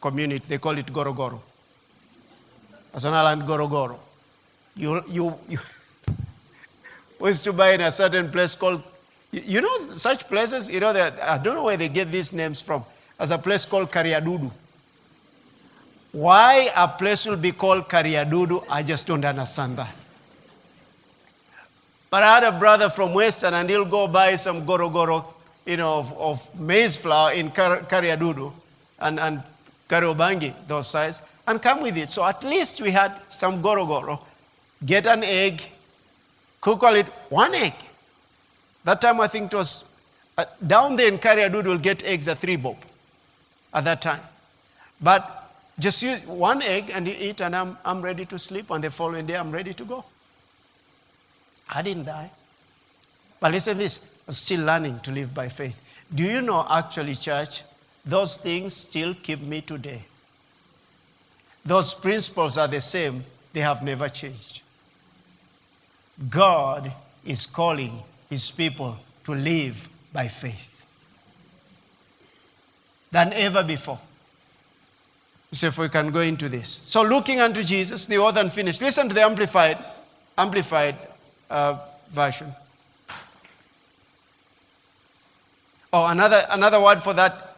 [SPEAKER 1] community. They call it gorogoro. I gorogoro. You, you, you we used to buy in a certain place called, you know, such places, you know, that I don't know where they get these names from. As a place called Kariadudu. Why a place will be called Kariadudu, I just don't understand that. But I had a brother from Western, and he'll go buy some gorogoro, you know, of, of maize flour in Kar- Kariadudu and, and Kariobangi, those size, and come with it. So at least we had some gorogoro. Get an egg, cook all it, one egg. That time I think it was uh, down there in Kariadudu, we'll get eggs at three bob at that time. But just use one egg and you eat, and I'm, I'm ready to sleep. On the following day, I'm ready to go. I didn't die. But listen this, I'm still learning to live by faith. Do you know, actually, church, those things still keep me today. Those principles are the same, they have never changed. God is calling his people to live by faith than ever before. So, if we can go into this. So, looking unto Jesus, the author and finished. Listen to the amplified, amplified uh, version. Oh, another, another word for that,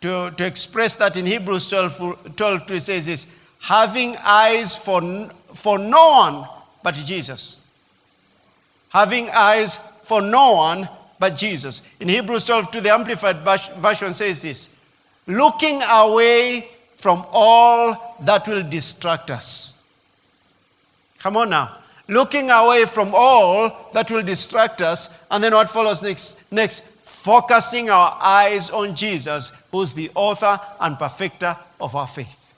[SPEAKER 1] to, to express that in Hebrews 12, 12 2 says this having eyes for, for no one but Jesus. Having eyes for no one but Jesus. In Hebrews 12 2, the Amplified Version says this looking away from all that will distract us. Come on now looking away from all that will distract us. And then what follows next? Next, focusing our eyes on Jesus, who's the author and perfecter of our faith.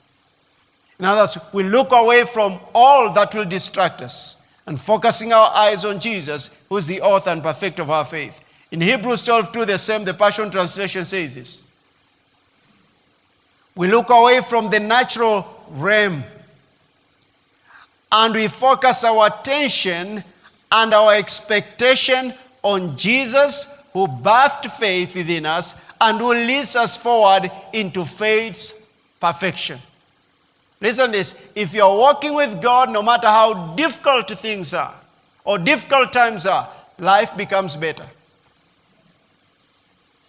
[SPEAKER 1] In other words, we look away from all that will distract us and focusing our eyes on Jesus, who's the author and perfecter of our faith. In Hebrews 12 2, the same, the Passion Translation says this. We look away from the natural realm and we focus our attention and our expectation on Jesus, who birthed faith within us and who leads us forward into faith's perfection. Listen this if you're walking with God, no matter how difficult things are or difficult times are, life becomes better.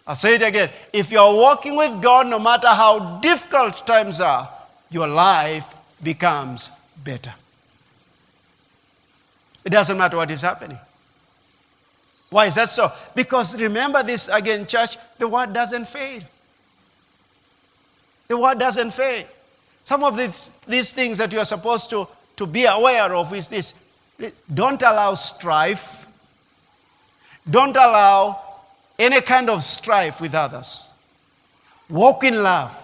[SPEAKER 1] I'll say it again. If you're walking with God, no matter how difficult times are, your life becomes better. It doesn't matter what is happening. Why is that so? Because remember this again, church, the word doesn't fail. The word doesn't fail. Some of these, these things that you are supposed to, to be aware of is this don't allow strife, don't allow any kind of strife with others. Walk in love.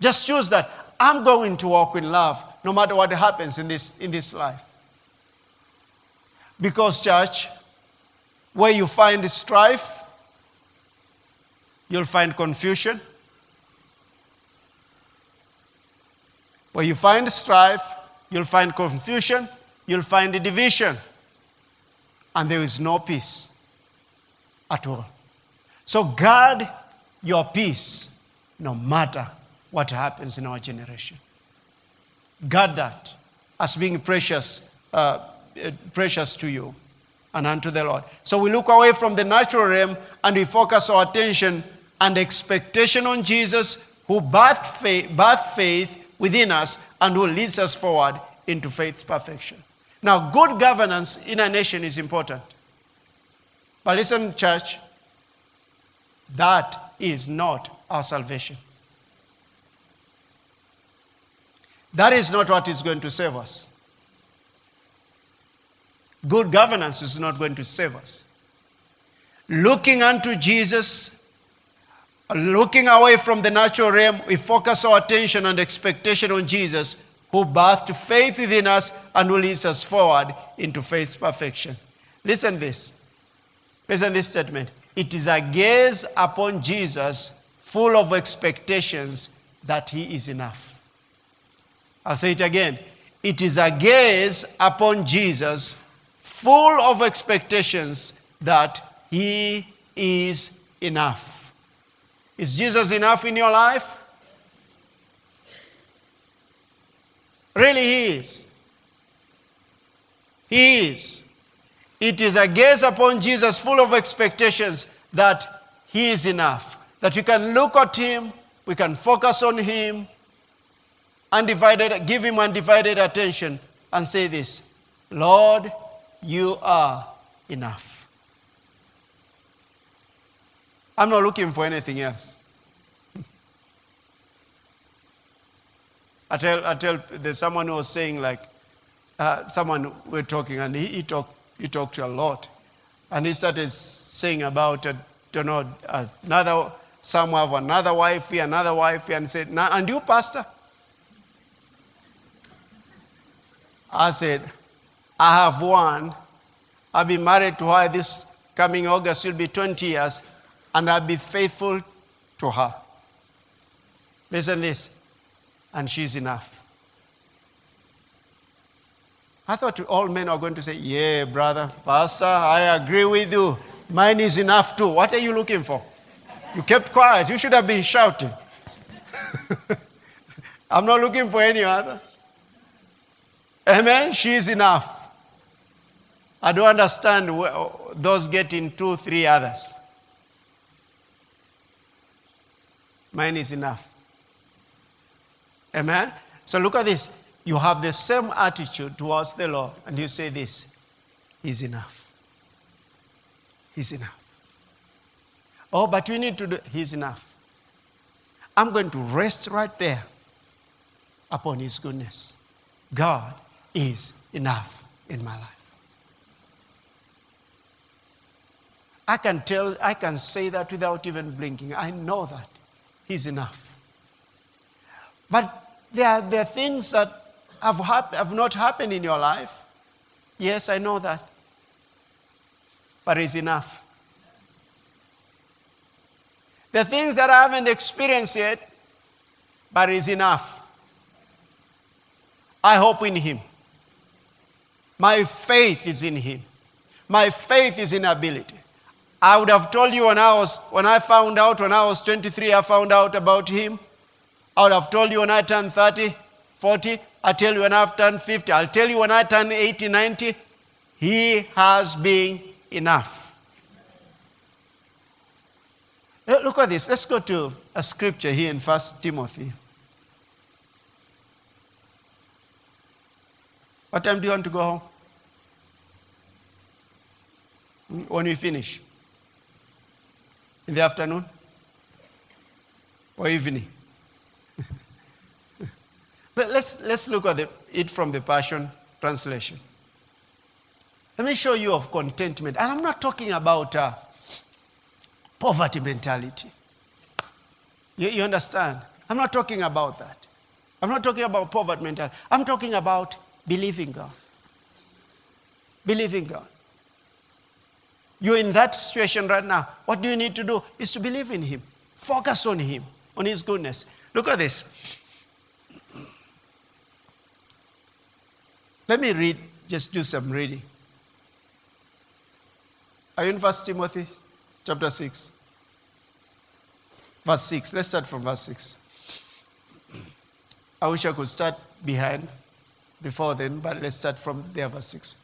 [SPEAKER 1] Just choose that. I'm going to walk in love no matter what happens in this, in this life. Because, church, where you find strife, you'll find confusion. Where you find strife, you'll find confusion, you'll find division, and there is no peace at all. So, guard your peace no matter what happens in our generation. Guard that as being precious, uh, precious to you and unto the Lord. So we look away from the natural realm and we focus our attention and expectation on Jesus, who birthed faith, birthed faith within us and who leads us forward into faith's perfection. Now, good governance in a nation is important. But listen, church, that is not our salvation. That is not what is going to save us. Good governance is not going to save us. Looking unto Jesus, looking away from the natural realm, we focus our attention and expectation on Jesus, who birthed faith within us and will lead us forward into faith's perfection. Listen this. Listen this statement. It is a gaze upon Jesus full of expectations that he is enough. I'll say it again. It is a gaze upon Jesus full of expectations that He is enough. Is Jesus enough in your life? Really, He is. He is. It is a gaze upon Jesus full of expectations that He is enough. That we can look at Him, we can focus on Him, undivided, give Him undivided attention, and say this Lord, you are enough. I'm not looking for anything else. I tell, I tell there's someone who was saying, like, uh, someone we're talking, and he, he, talked, he talked to a lot. And he started saying about, uh, you know, another, some have another wife, another wife, and said, and you, Pastor? I said, I have one. I've been married to her this coming August, will be 20 years, and I'll be faithful to her. Listen this, and she's enough. I thought all men are going to say, Yeah, brother, pastor, I agree with you. Mine is enough too. What are you looking for? You kept quiet. You should have been shouting. I'm not looking for any other. Amen. She is enough. I don't understand those getting two, three others. Mine is enough. Amen? So look at this. You have the same attitude towards the Lord, and you say this He's enough. He's enough. Oh, but we need to do, He's enough. I'm going to rest right there upon His goodness. God is enough in my life. I can tell, I can say that without even blinking. I know that He's enough. But there are, there are things that have, hap- have not happened in your life. Yes, I know that. But He's enough. The things that I haven't experienced yet, but He's enough. I hope in Him. My faith is in Him. My faith is in ability. I would have told you when I was when I found out when I was 23, I found out about him. I would have told you when I turned 30, 40. I tell you when I've turned 50. I'll tell you when I turn 80, 90. He has been enough. Look at this. Let's go to a scripture here in First Timothy. What time do you want to go home? Hmm, when we finish? In the afternoon? Or evening? but let's, let's look at the, it from the Passion Translation. Let me show you of contentment. And I'm not talking about uh, poverty mentality. You, you understand? I'm not talking about that. I'm not talking about poverty mentality. I'm talking about believing God. Believing God. You're in that situation right now. What do you need to do? Is to believe in Him. Focus on Him, on His goodness. Look at this. Let me read, just do some reading. Are you in First Timothy chapter 6? Verse 6. Let's start from verse 6. I wish I could start behind before then, but let's start from there, verse 6.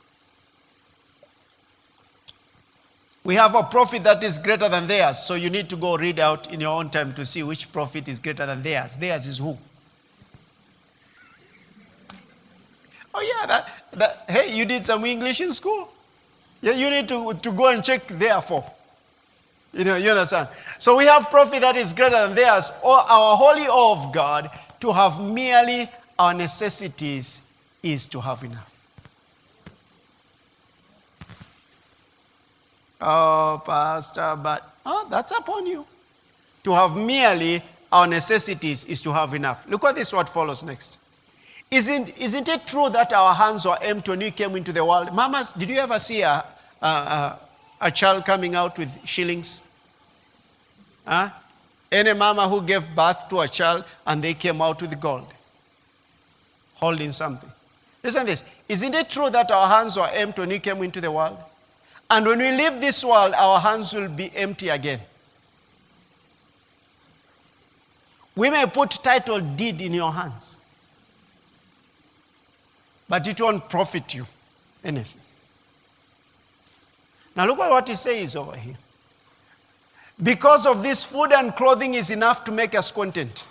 [SPEAKER 1] We have a prophet that is greater than theirs, so you need to go read out in your own time to see which prophet is greater than theirs. Theirs is who? Oh, yeah, that, that, hey, you did some English in school. Yeah, you need to, to go and check therefore. You know, you understand? So we have prophet that is greater than theirs, or our holy awe of God, to have merely our necessities is to have enough. Oh, Pastor, but oh, that's upon you. To have merely our necessities is to have enough. Look what this what follows next. Isn't, isn't it true that our hands were empty when we came into the world? Mamas, did you ever see a, a, a, a child coming out with shillings? Huh? Any mama who gave birth to a child and they came out with gold, holding something. Listen this. Isn't it true that our hands were empty when we came into the world? And when we leave this world, our hands will be empty again. We may put title deed in your hands, but it won't profit you anything. Now look at what he says over here. Because of this, food and clothing is enough to make us content.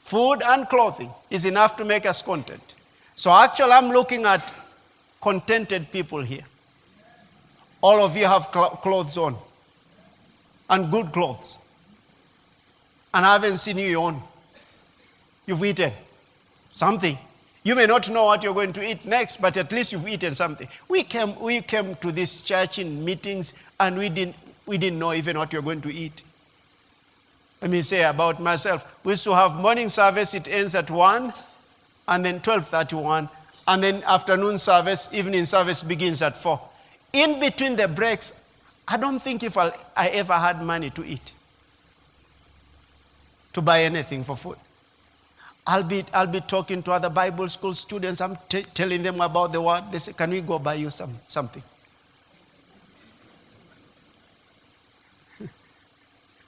[SPEAKER 1] Food and clothing is enough to make us content. So actually, I'm looking at contented people here. All of you have cl- clothes on and good clothes. And I haven't seen you on. You've eaten something. You may not know what you're going to eat next, but at least you've eaten something. We came, we came to this church in meetings and we didn't, we didn't know even what you're going to eat. Let me say about myself. We used to have morning service, it ends at 1, and then 12.31, and then afternoon service, evening service begins at 4. In between the breaks, I don't think if I'll, I ever had money to eat, to buy anything for food. I'll be, I'll be talking to other Bible school students. I'm t- telling them about the word. They say, Can we go buy you some, something?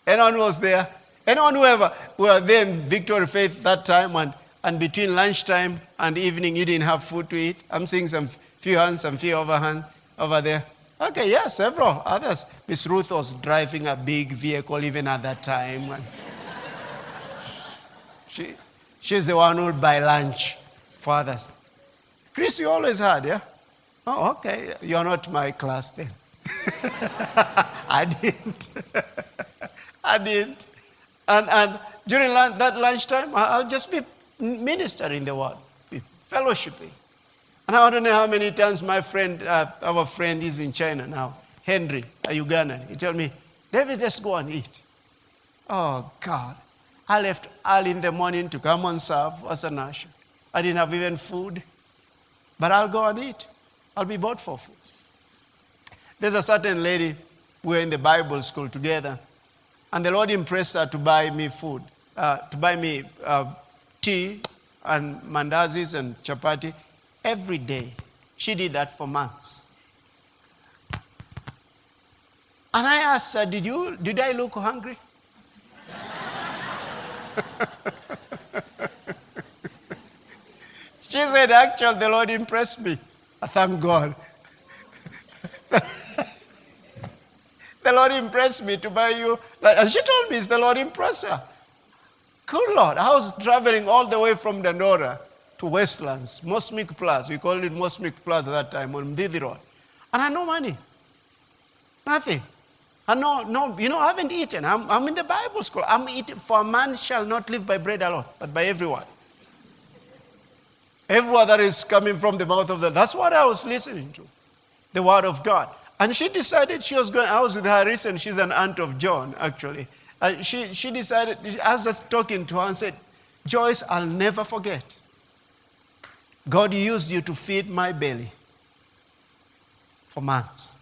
[SPEAKER 1] Anyone was there? Anyone who ever were there in Victory Faith that time and, and between lunchtime and evening you didn't have food to eat? I'm seeing some few hands, some few over hands over there. Okay, yeah, several others. Miss Ruth was driving a big vehicle even at that time. she, she's the one who would buy lunch for others. Chris, you always had, yeah? Oh, okay. You're not my class then. I didn't. I didn't. And, and during lunch, that lunchtime, I'll just be ministering the word, be fellowshipping. And I don't know how many times my friend, uh, our friend is in China now, Henry, a Ugandan, he told me, David, just go and eat. Oh, God. I left early in the morning to come and serve as a usher. I didn't have even food, but I'll go and eat. I'll be bought for food. There's a certain lady, we were in the Bible school together, and the Lord impressed her to buy me food, uh, to buy me uh, tea and mandazis and chapati every day. She did that for months. And I asked her, Did, you, did I look hungry? she said, Actually, the Lord impressed me. I thank God. the Lord impressed me to buy you. And she told me it's the Lord impressed her. Good Lord. I was traveling all the way from Dandora to Westlands, Mosmic Plus. We called it Mosmic Plus at that time on Mdidi Road. And I had no money. Nothing. And no, no, you know, I haven't eaten. I'm, I'm in the Bible school. I'm eating, for a man shall not live by bread alone, but by everyone. Everyone that is coming from the mouth of the That's what I was listening to. The word of God. And she decided she was going, I was with her recently, she's an aunt of John, actually. And she, she decided, I was just talking to her and said, Joyce, I'll never forget. God used you to feed my belly for months.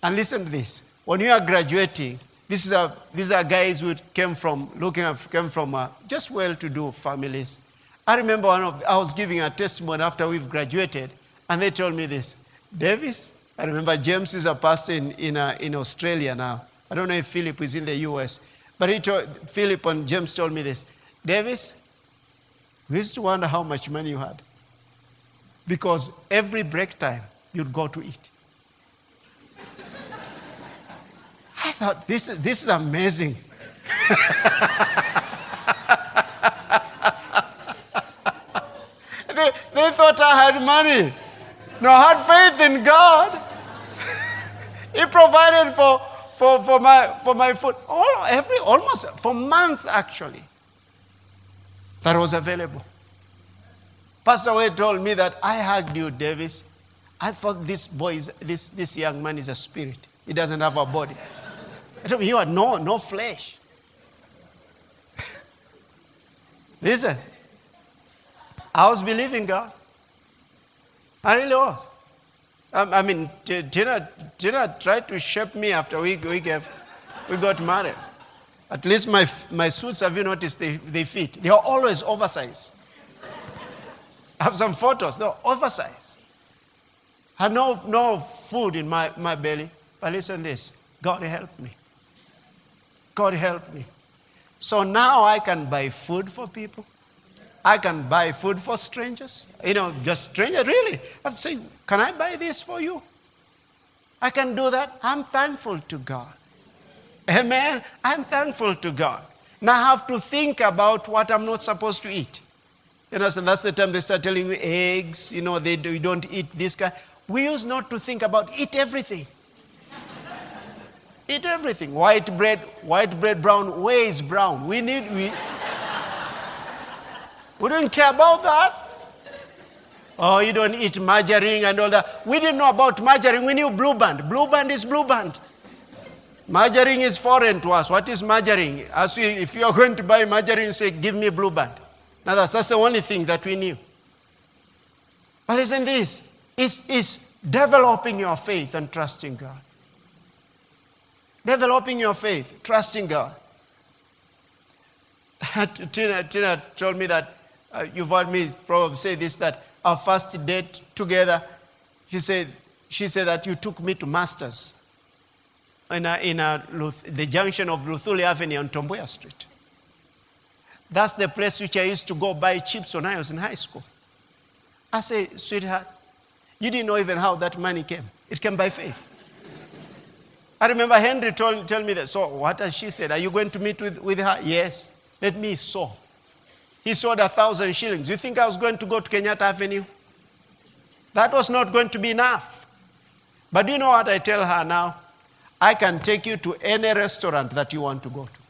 [SPEAKER 1] And listen to this. When you are graduating, this is a, these are guys who came from, looking came from uh, just well-to-do families. I remember one of, I was giving a testimony after we've graduated, and they told me this. Davis, I remember James is a pastor in, in, uh, in Australia now. I don't know if Philip is in the US, but he told, Philip and James told me this. Davis, we used to wonder how much money you had. Because every break time, you'd go to eat. I thought, this is, this is amazing. they, they thought I had money. No, I had faith in God. he provided for, for, for, my, for my food. All, every, almost for months, actually. That was available. Pastor Wade told me that I hugged you, Davis. I thought this boy, is, this, this young man is a spirit. He doesn't have a body. I told him, you had no, no flesh. Listen, I was believing God. I really was. I, I mean, Tina, Tina tried to shape me after we, we, gave, we got married. At least my, my suits, have you noticed, they, they fit. They are always oversized. I have some photos, they're oversized. I had no, no food in my, my belly. But listen this God helped me. God helped me. So now I can buy food for people. I can buy food for strangers. You know, just strangers, really. I'm saying, can I buy this for you? I can do that. I'm thankful to God. Amen. I'm thankful to God. Now I have to think about what I'm not supposed to eat. You know, so that's the time they start telling you eggs, you know, they do, don't eat this kind. We used not to think about eat everything. eat everything. White bread, white bread brown, where is brown? We need, we, we don't care about that. Oh, you don't eat margarine and all that. We didn't know about margarine. We knew blue band. Blue band is blue band. Margarine is foreign to us. What is margarine? As we, if you are going to buy margarine, say, give me blue band. Now that's, that's the only thing that we knew. But listen this. It's, it's developing your faith and trusting God. Developing your faith, trusting God. Tina, Tina told me that uh, you've heard me probably say this that our first date together, she said, she said that you took me to Masters in, a, in a, the junction of Luthuli Avenue on Tom Mboya Street. That's the place which I used to go buy chips when I was in high school. I say, sweetheart, you didn't know even how that money came. It came by faith. I remember Henry told, tell me that. So what has she said? Are you going to meet with, with her? Yes. Let me sow. He sold a thousand shillings. You think I was going to go to Kenyatta Avenue? That was not going to be enough. But do you know what I tell her now? I can take you to any restaurant that you want to go to.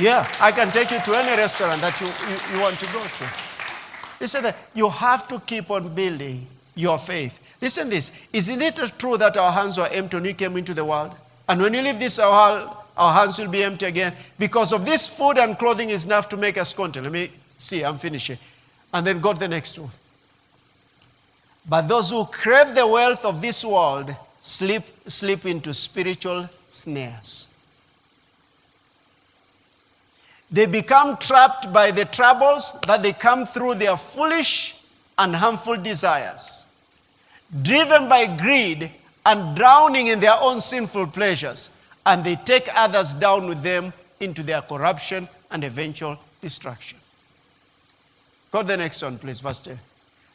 [SPEAKER 1] Yeah, I can take you to any restaurant that you, you, you want to go to. Said that you have to keep on building your faith. Listen this. Isn't it true that our hands were empty when we came into the world? And when you leave this world, our hands will be empty again. Because of this food and clothing is enough to make us content. Let me see, I'm finishing. And then go to the next one. But those who crave the wealth of this world slip, slip into spiritual snares. They become trapped by the troubles that they come through their foolish and harmful desires, driven by greed and drowning in their own sinful pleasures and they take others down with them into their corruption and eventual destruction. Go to the next one, please, verse 10.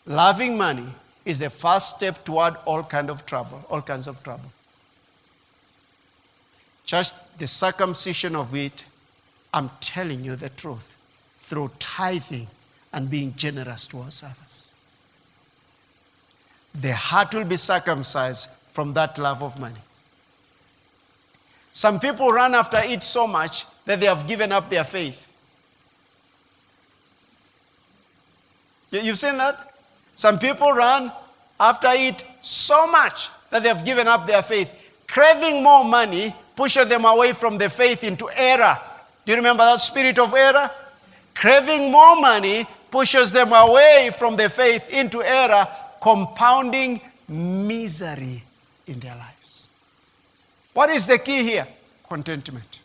[SPEAKER 1] Loving money is the first step toward all kind of trouble, all kinds of trouble. Just the circumcision of it, I'm telling you the truth, through tithing and being generous towards others. The heart will be circumcised from that love of money. Some people run after it so much that they have given up their faith. You've seen that? Some people run after it so much that they have given up their faith. Craving more money pushes them away from the faith into error. Do you remember that spirit of error? Craving more money pushes them away from the faith into error, compounding misery in their lives. What is the key here? Contentment.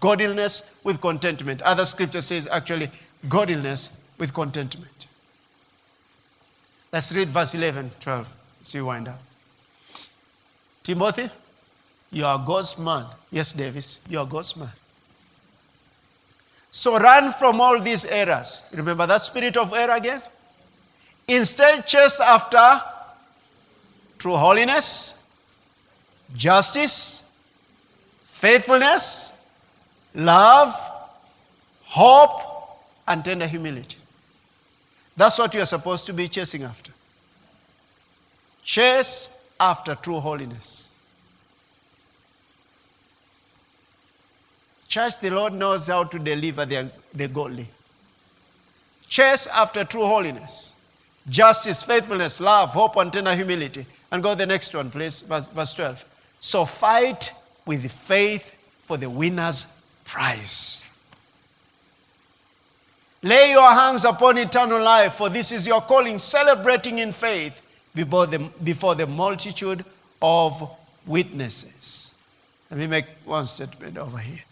[SPEAKER 1] Godliness with contentment. Other scripture says actually godliness with contentment. Let's read verse 11, 12, so you wind up. Timothy, you are God's man. Yes, Davis, you are God's man. So run from all these errors. Remember that spirit of error again? Instead, chase after true holiness, justice, faithfulness, love, hope, and tender humility. That's what you are supposed to be chasing after. Chase after true holiness. Church, the Lord knows how to deliver the, the godly. Chase after true holiness, justice, faithfulness, love, hope, and tender humility. And go to the next one, please, verse, verse 12. So fight with faith for the winner's prize. Lay your hands upon eternal life, for this is your calling, celebrating in faith before the, before the multitude of witnesses. Let me make one statement over here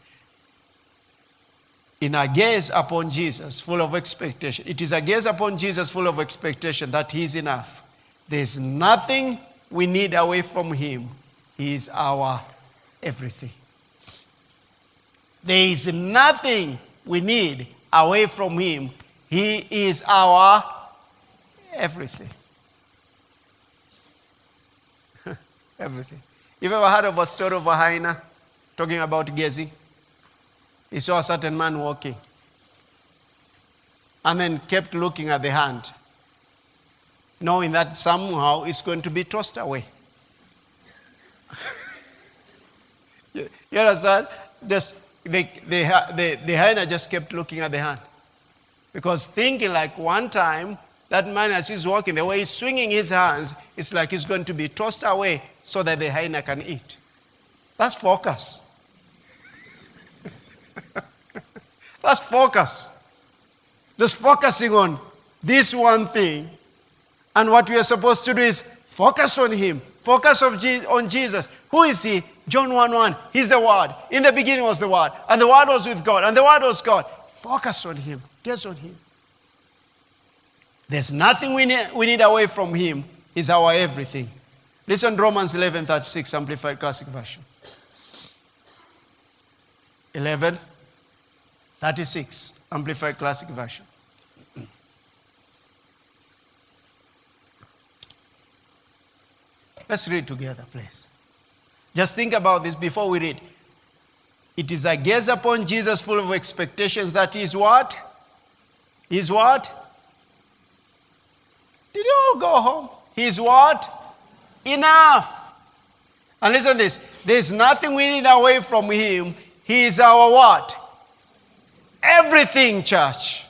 [SPEAKER 1] in a gaze upon Jesus full of expectation. It is a gaze upon Jesus full of expectation that He is enough. There's nothing we need away from Him. He is our everything. There is nothing we need away from Him. He is our everything. everything. You've ever heard of a story of a hyena talking about gazing? he saw a certain man walking and then kept looking at the hand, knowing that somehow it's going to be tossed away. you understand? Just the, the, the, the hyena just kept looking at the hand. Because thinking like one time, that man as he's walking, the way he's swinging his hands, it's like he's going to be tossed away so that the hyena can eat. That's focus. That's focus. Just focusing on this one thing. And what we are supposed to do is focus on Him. Focus on Jesus. Who is He? John 1 1. He's the Word. In the beginning was the Word. And the Word was with God. And the Word was God. Focus on Him. Gaze on Him. There's nothing we need, we need away from Him. He's our everything. Listen Romans 11 36, Amplified Classic Version. 11 36, Amplified Classic Version. Let's read together, please. Just think about this before we read. It is a gaze upon Jesus full of expectations that is what? Is what? Did you all go home? He's what? Enough. And listen to this. There's nothing we need away from him. He is our what? Everything, church.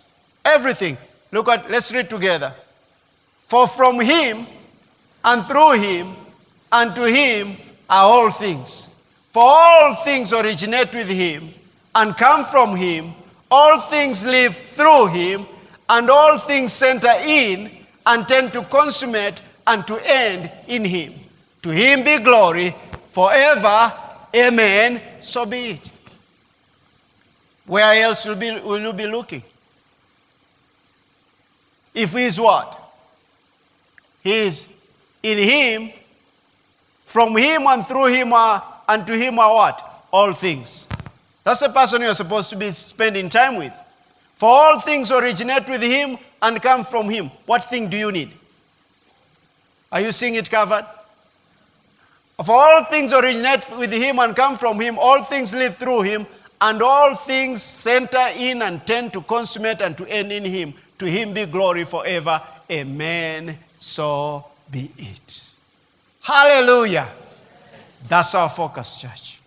[SPEAKER 1] Everything. Look at, let's read together. For from him and through him and to him are all things. For all things originate with him and come from him. All things live through him and all things center in and tend to consummate and to end in him. To him be glory forever. Amen. So be it. Where else will, be, will you be looking? If he is what? He is in him, from him and through him are, and to him are what? All things. That's the person you're supposed to be spending time with. For all things originate with him and come from him. What thing do you need? Are you seeing it covered? Of all things originate with him and come from him, all things live through him, and all things center in and tend to consummate and to end in him. To him be glory forever. Amen. So be it. Hallelujah. That's our focus, church.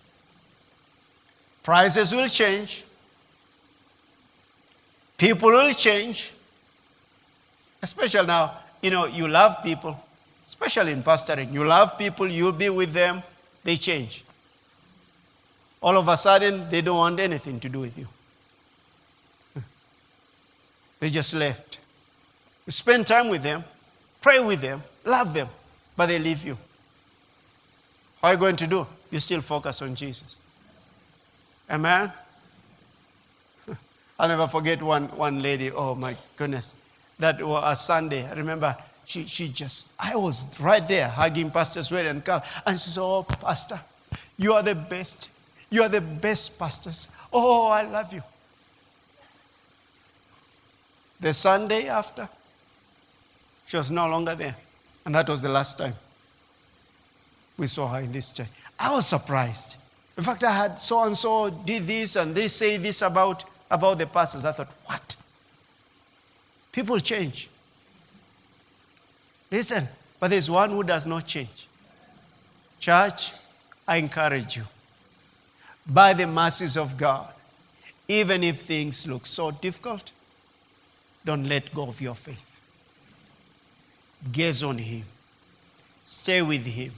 [SPEAKER 1] Prices will change. People will change. Especially now, you know, you love people, especially in pastoring. You love people, you'll be with them, they change. All of a sudden, they don't want anything to do with you. They just left. You spend time with them, pray with them, love them, but they leave you. How are you going to do? You still focus on Jesus. Amen? I'll never forget one, one lady, oh my goodness. That was a Sunday. I remember she, she just, I was right there hugging Pastor Wade and Carl. And she said, Oh, Pastor, you are the best. You are the best pastors. Oh, I love you. The Sunday after, she was no longer there. And that was the last time we saw her in this church. I was surprised. In fact, I had so and so did this and they say this about, about the pastors. I thought, what? People change. Listen, but there's one who does not change. Church, I encourage you, by the mercies of God, even if things look so difficult, don't let go of your faith. Gaze on Him, stay with Him,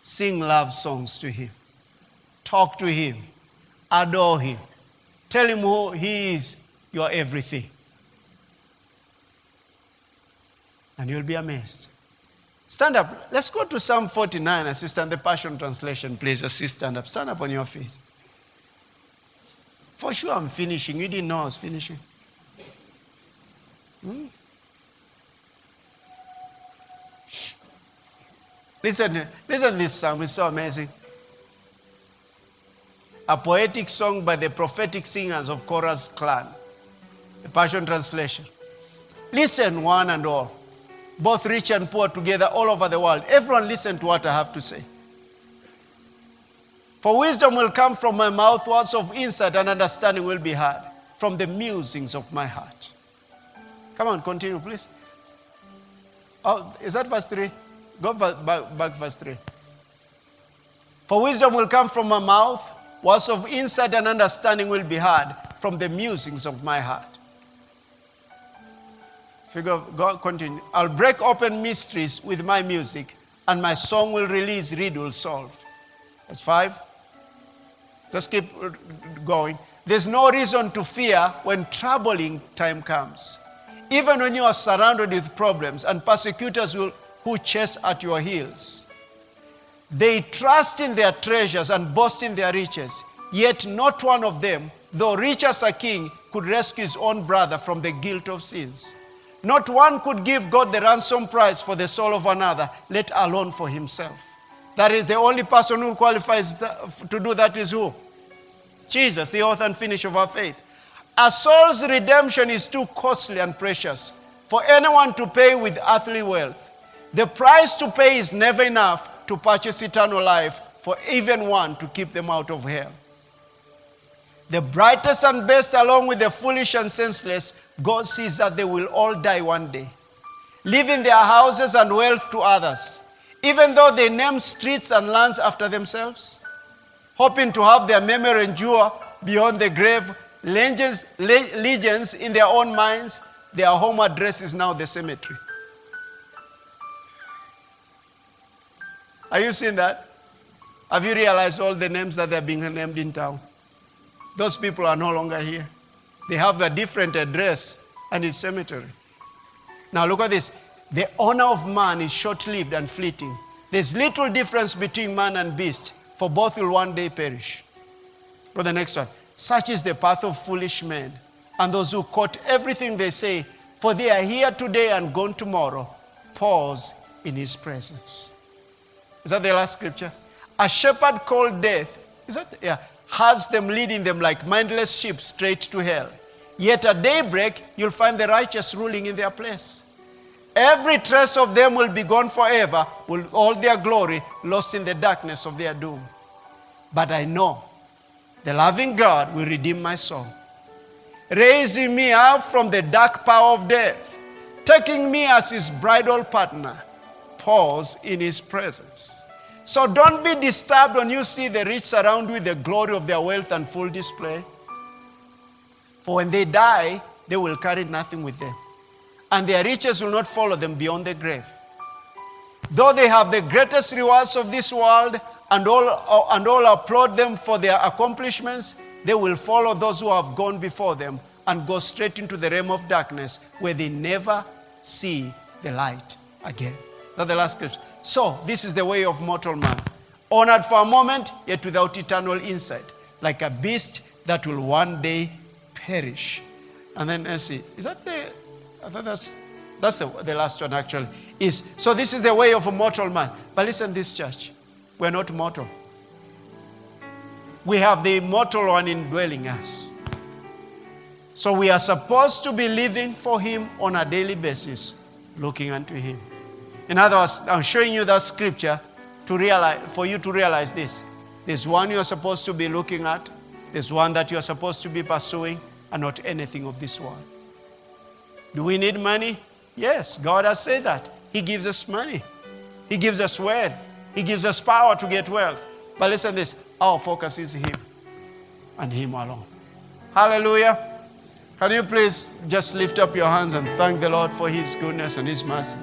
[SPEAKER 1] sing love songs to Him, talk to Him, adore Him, tell Him who He is, your everything. And you'll be amazed. Stand up. Let's go to Psalm 49, assistant, the Passion Translation, please. Assist, stand up. Stand up on your feet. For sure, I'm finishing. You didn't know I was finishing. Hmm? Listen, listen to this psalm. It's so amazing. A poetic song by the prophetic singers of Korah's clan. The Passion Translation. Listen, one and all, both rich and poor together all over the world. Everyone, listen to what I have to say. For wisdom will come from my mouth, words of insight and understanding will be heard from the musings of my heart. Come on, continue, please. Oh, is that verse 3? Go back, back, verse 3. For wisdom will come from my mouth, words of insight and understanding will be heard from the musings of my heart. Figure, go, continue. I'll break open mysteries with my music, and my song will release riddles solved. That's five. Let's keep going. There's no reason to fear when troubling time comes. Even when you are surrounded with problems and persecutors will, who chase at your heels. They trust in their treasures and boast in their riches, yet not one of them, though rich as a king, could rescue his own brother from the guilt of sins. Not one could give God the ransom price for the soul of another, let alone for himself. That is the only person who qualifies to do that is who? Jesus, the author and finisher of our faith. A soul's redemption is too costly and precious for anyone to pay with earthly wealth. The price to pay is never enough to purchase eternal life for even one to keep them out of hell. The brightest and best, along with the foolish and senseless, God sees that they will all die one day, leaving their houses and wealth to others, even though they name streets and lands after themselves, hoping to have their memory endure beyond the grave legends, legends in their own minds, their home address is now the cemetery. Are you seeing that? Have you realized all the names that are being named in town? Those people are no longer here. They have a different address and it's cemetery. Now look at this. The honor of man is short-lived and fleeting. There's little difference between man and beast, for both will one day perish. Go the next one. Such is the path of foolish men, and those who quote everything they say, for they are here today and gone tomorrow. Pause in his presence. Is that the last scripture? A shepherd called death, is that? Yeah, has them leading them like mindless sheep straight to hell. Yet at daybreak, you'll find the righteous ruling in their place. Every trace of them will be gone forever, with all their glory lost in the darkness of their doom. But I know the loving God will redeem my soul, raising me up from the dark power of death, taking me as his bridal partner, pause in his presence. So don't be disturbed when you see the rich surround with the glory of their wealth and full display. For when they die, they will carry nothing with them, and their riches will not follow them beyond the grave. Though they have the greatest rewards of this world and all, and all applaud them for their accomplishments, they will follow those who have gone before them and go straight into the realm of darkness where they never see the light again. That the last scripture? So, this is the way of mortal man. Honored for a moment, yet without eternal insight, like a beast that will one day perish. And then let's see, is that the, I thought that's, that's the, the last one actually. Is, so this is the way of a mortal man. But listen, this church, we're not mortal. We have the immortal one indwelling us. So we are supposed to be living for him on a daily basis, looking unto him. In other words, I'm showing you that scripture to realize, for you to realize this. There's one you're supposed to be looking at, there's one that you're supposed to be pursuing, and not anything of this world. Do we need money? Yes, God has said that. He gives us money, He gives us wealth, He gives us power to get wealth. But listen this our focus is Him and Him alone. Hallelujah. Can you please just lift up your hands and thank the Lord for His goodness and His mercy?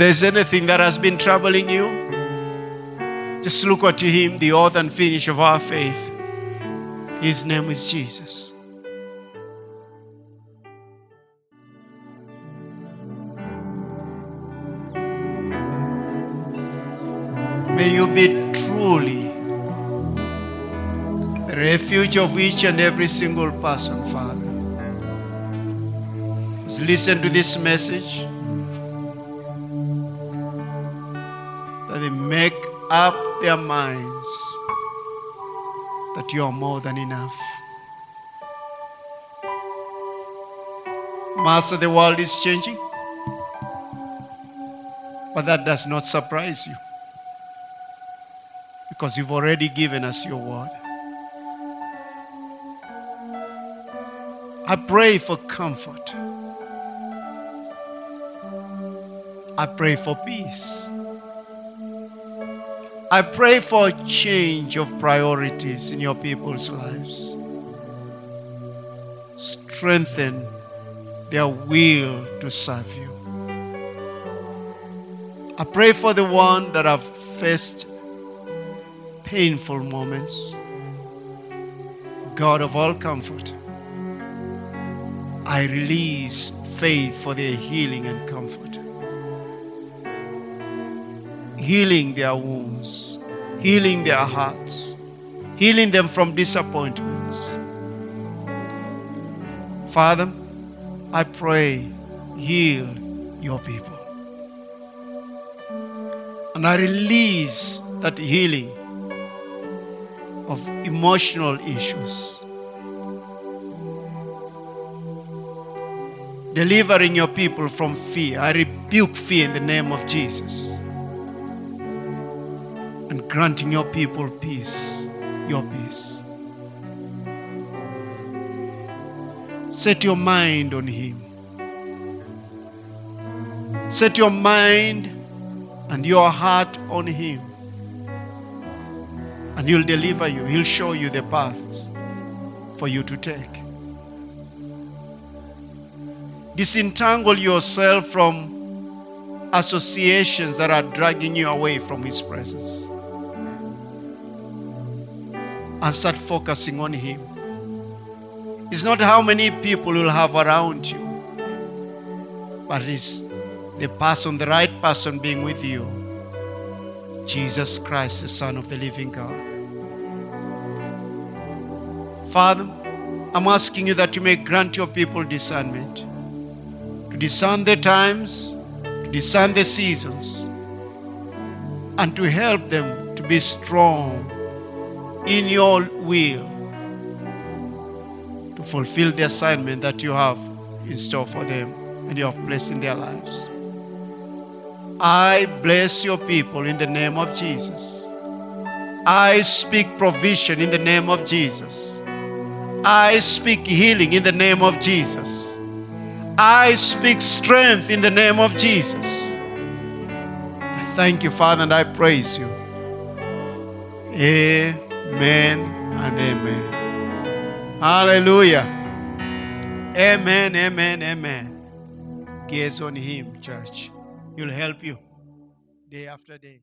[SPEAKER 1] There's anything that has been troubling you, just look unto Him, the author and finish of our faith. His name is Jesus. May you be truly the refuge of each and every single person, Father. Just listen to this message. They make up their minds that you are more than enough. Master, the world is changing, but that does not surprise you because you've already given us your word. I pray for comfort. I pray for peace. I pray for a change of priorities in your people's lives. Strengthen their will to serve you. I pray for the one that have faced painful moments. God of all comfort, I release faith for their healing and comfort healing their wounds, healing their hearts, healing them from disappointments. Father, I pray, heal your people. And I release that healing of emotional issues. Delivering your people from fear. I rebuke fear in the name of Jesus granting your people peace, your peace. Set your mind on Him. Set your mind and your heart on Him. And He'll deliver you, He'll show you the paths for you to take. Disentangle yourself from associations that are dragging you away from His presence and start focusing on Him. It's not how many people you'll have around you, but it's the person, the right person being with you Jesus Christ, the Son of the living God. Father, I'm asking you that you may grant your people discernment to discern the times, to discern the seasons, and to help them to be strong in your will to fulfill the assignment that you have in store for them and you have placed in their lives. I bless your people in the name of Jesus. I speak provision in the name of Jesus. I speak healing in the name of Jesus. I speak strength in the name of Jesus. I thank you, Father, and I praise you. Amen and amen. Hallelujah. Amen, amen, amen. Gaze on Him, church. He'll help you day after day.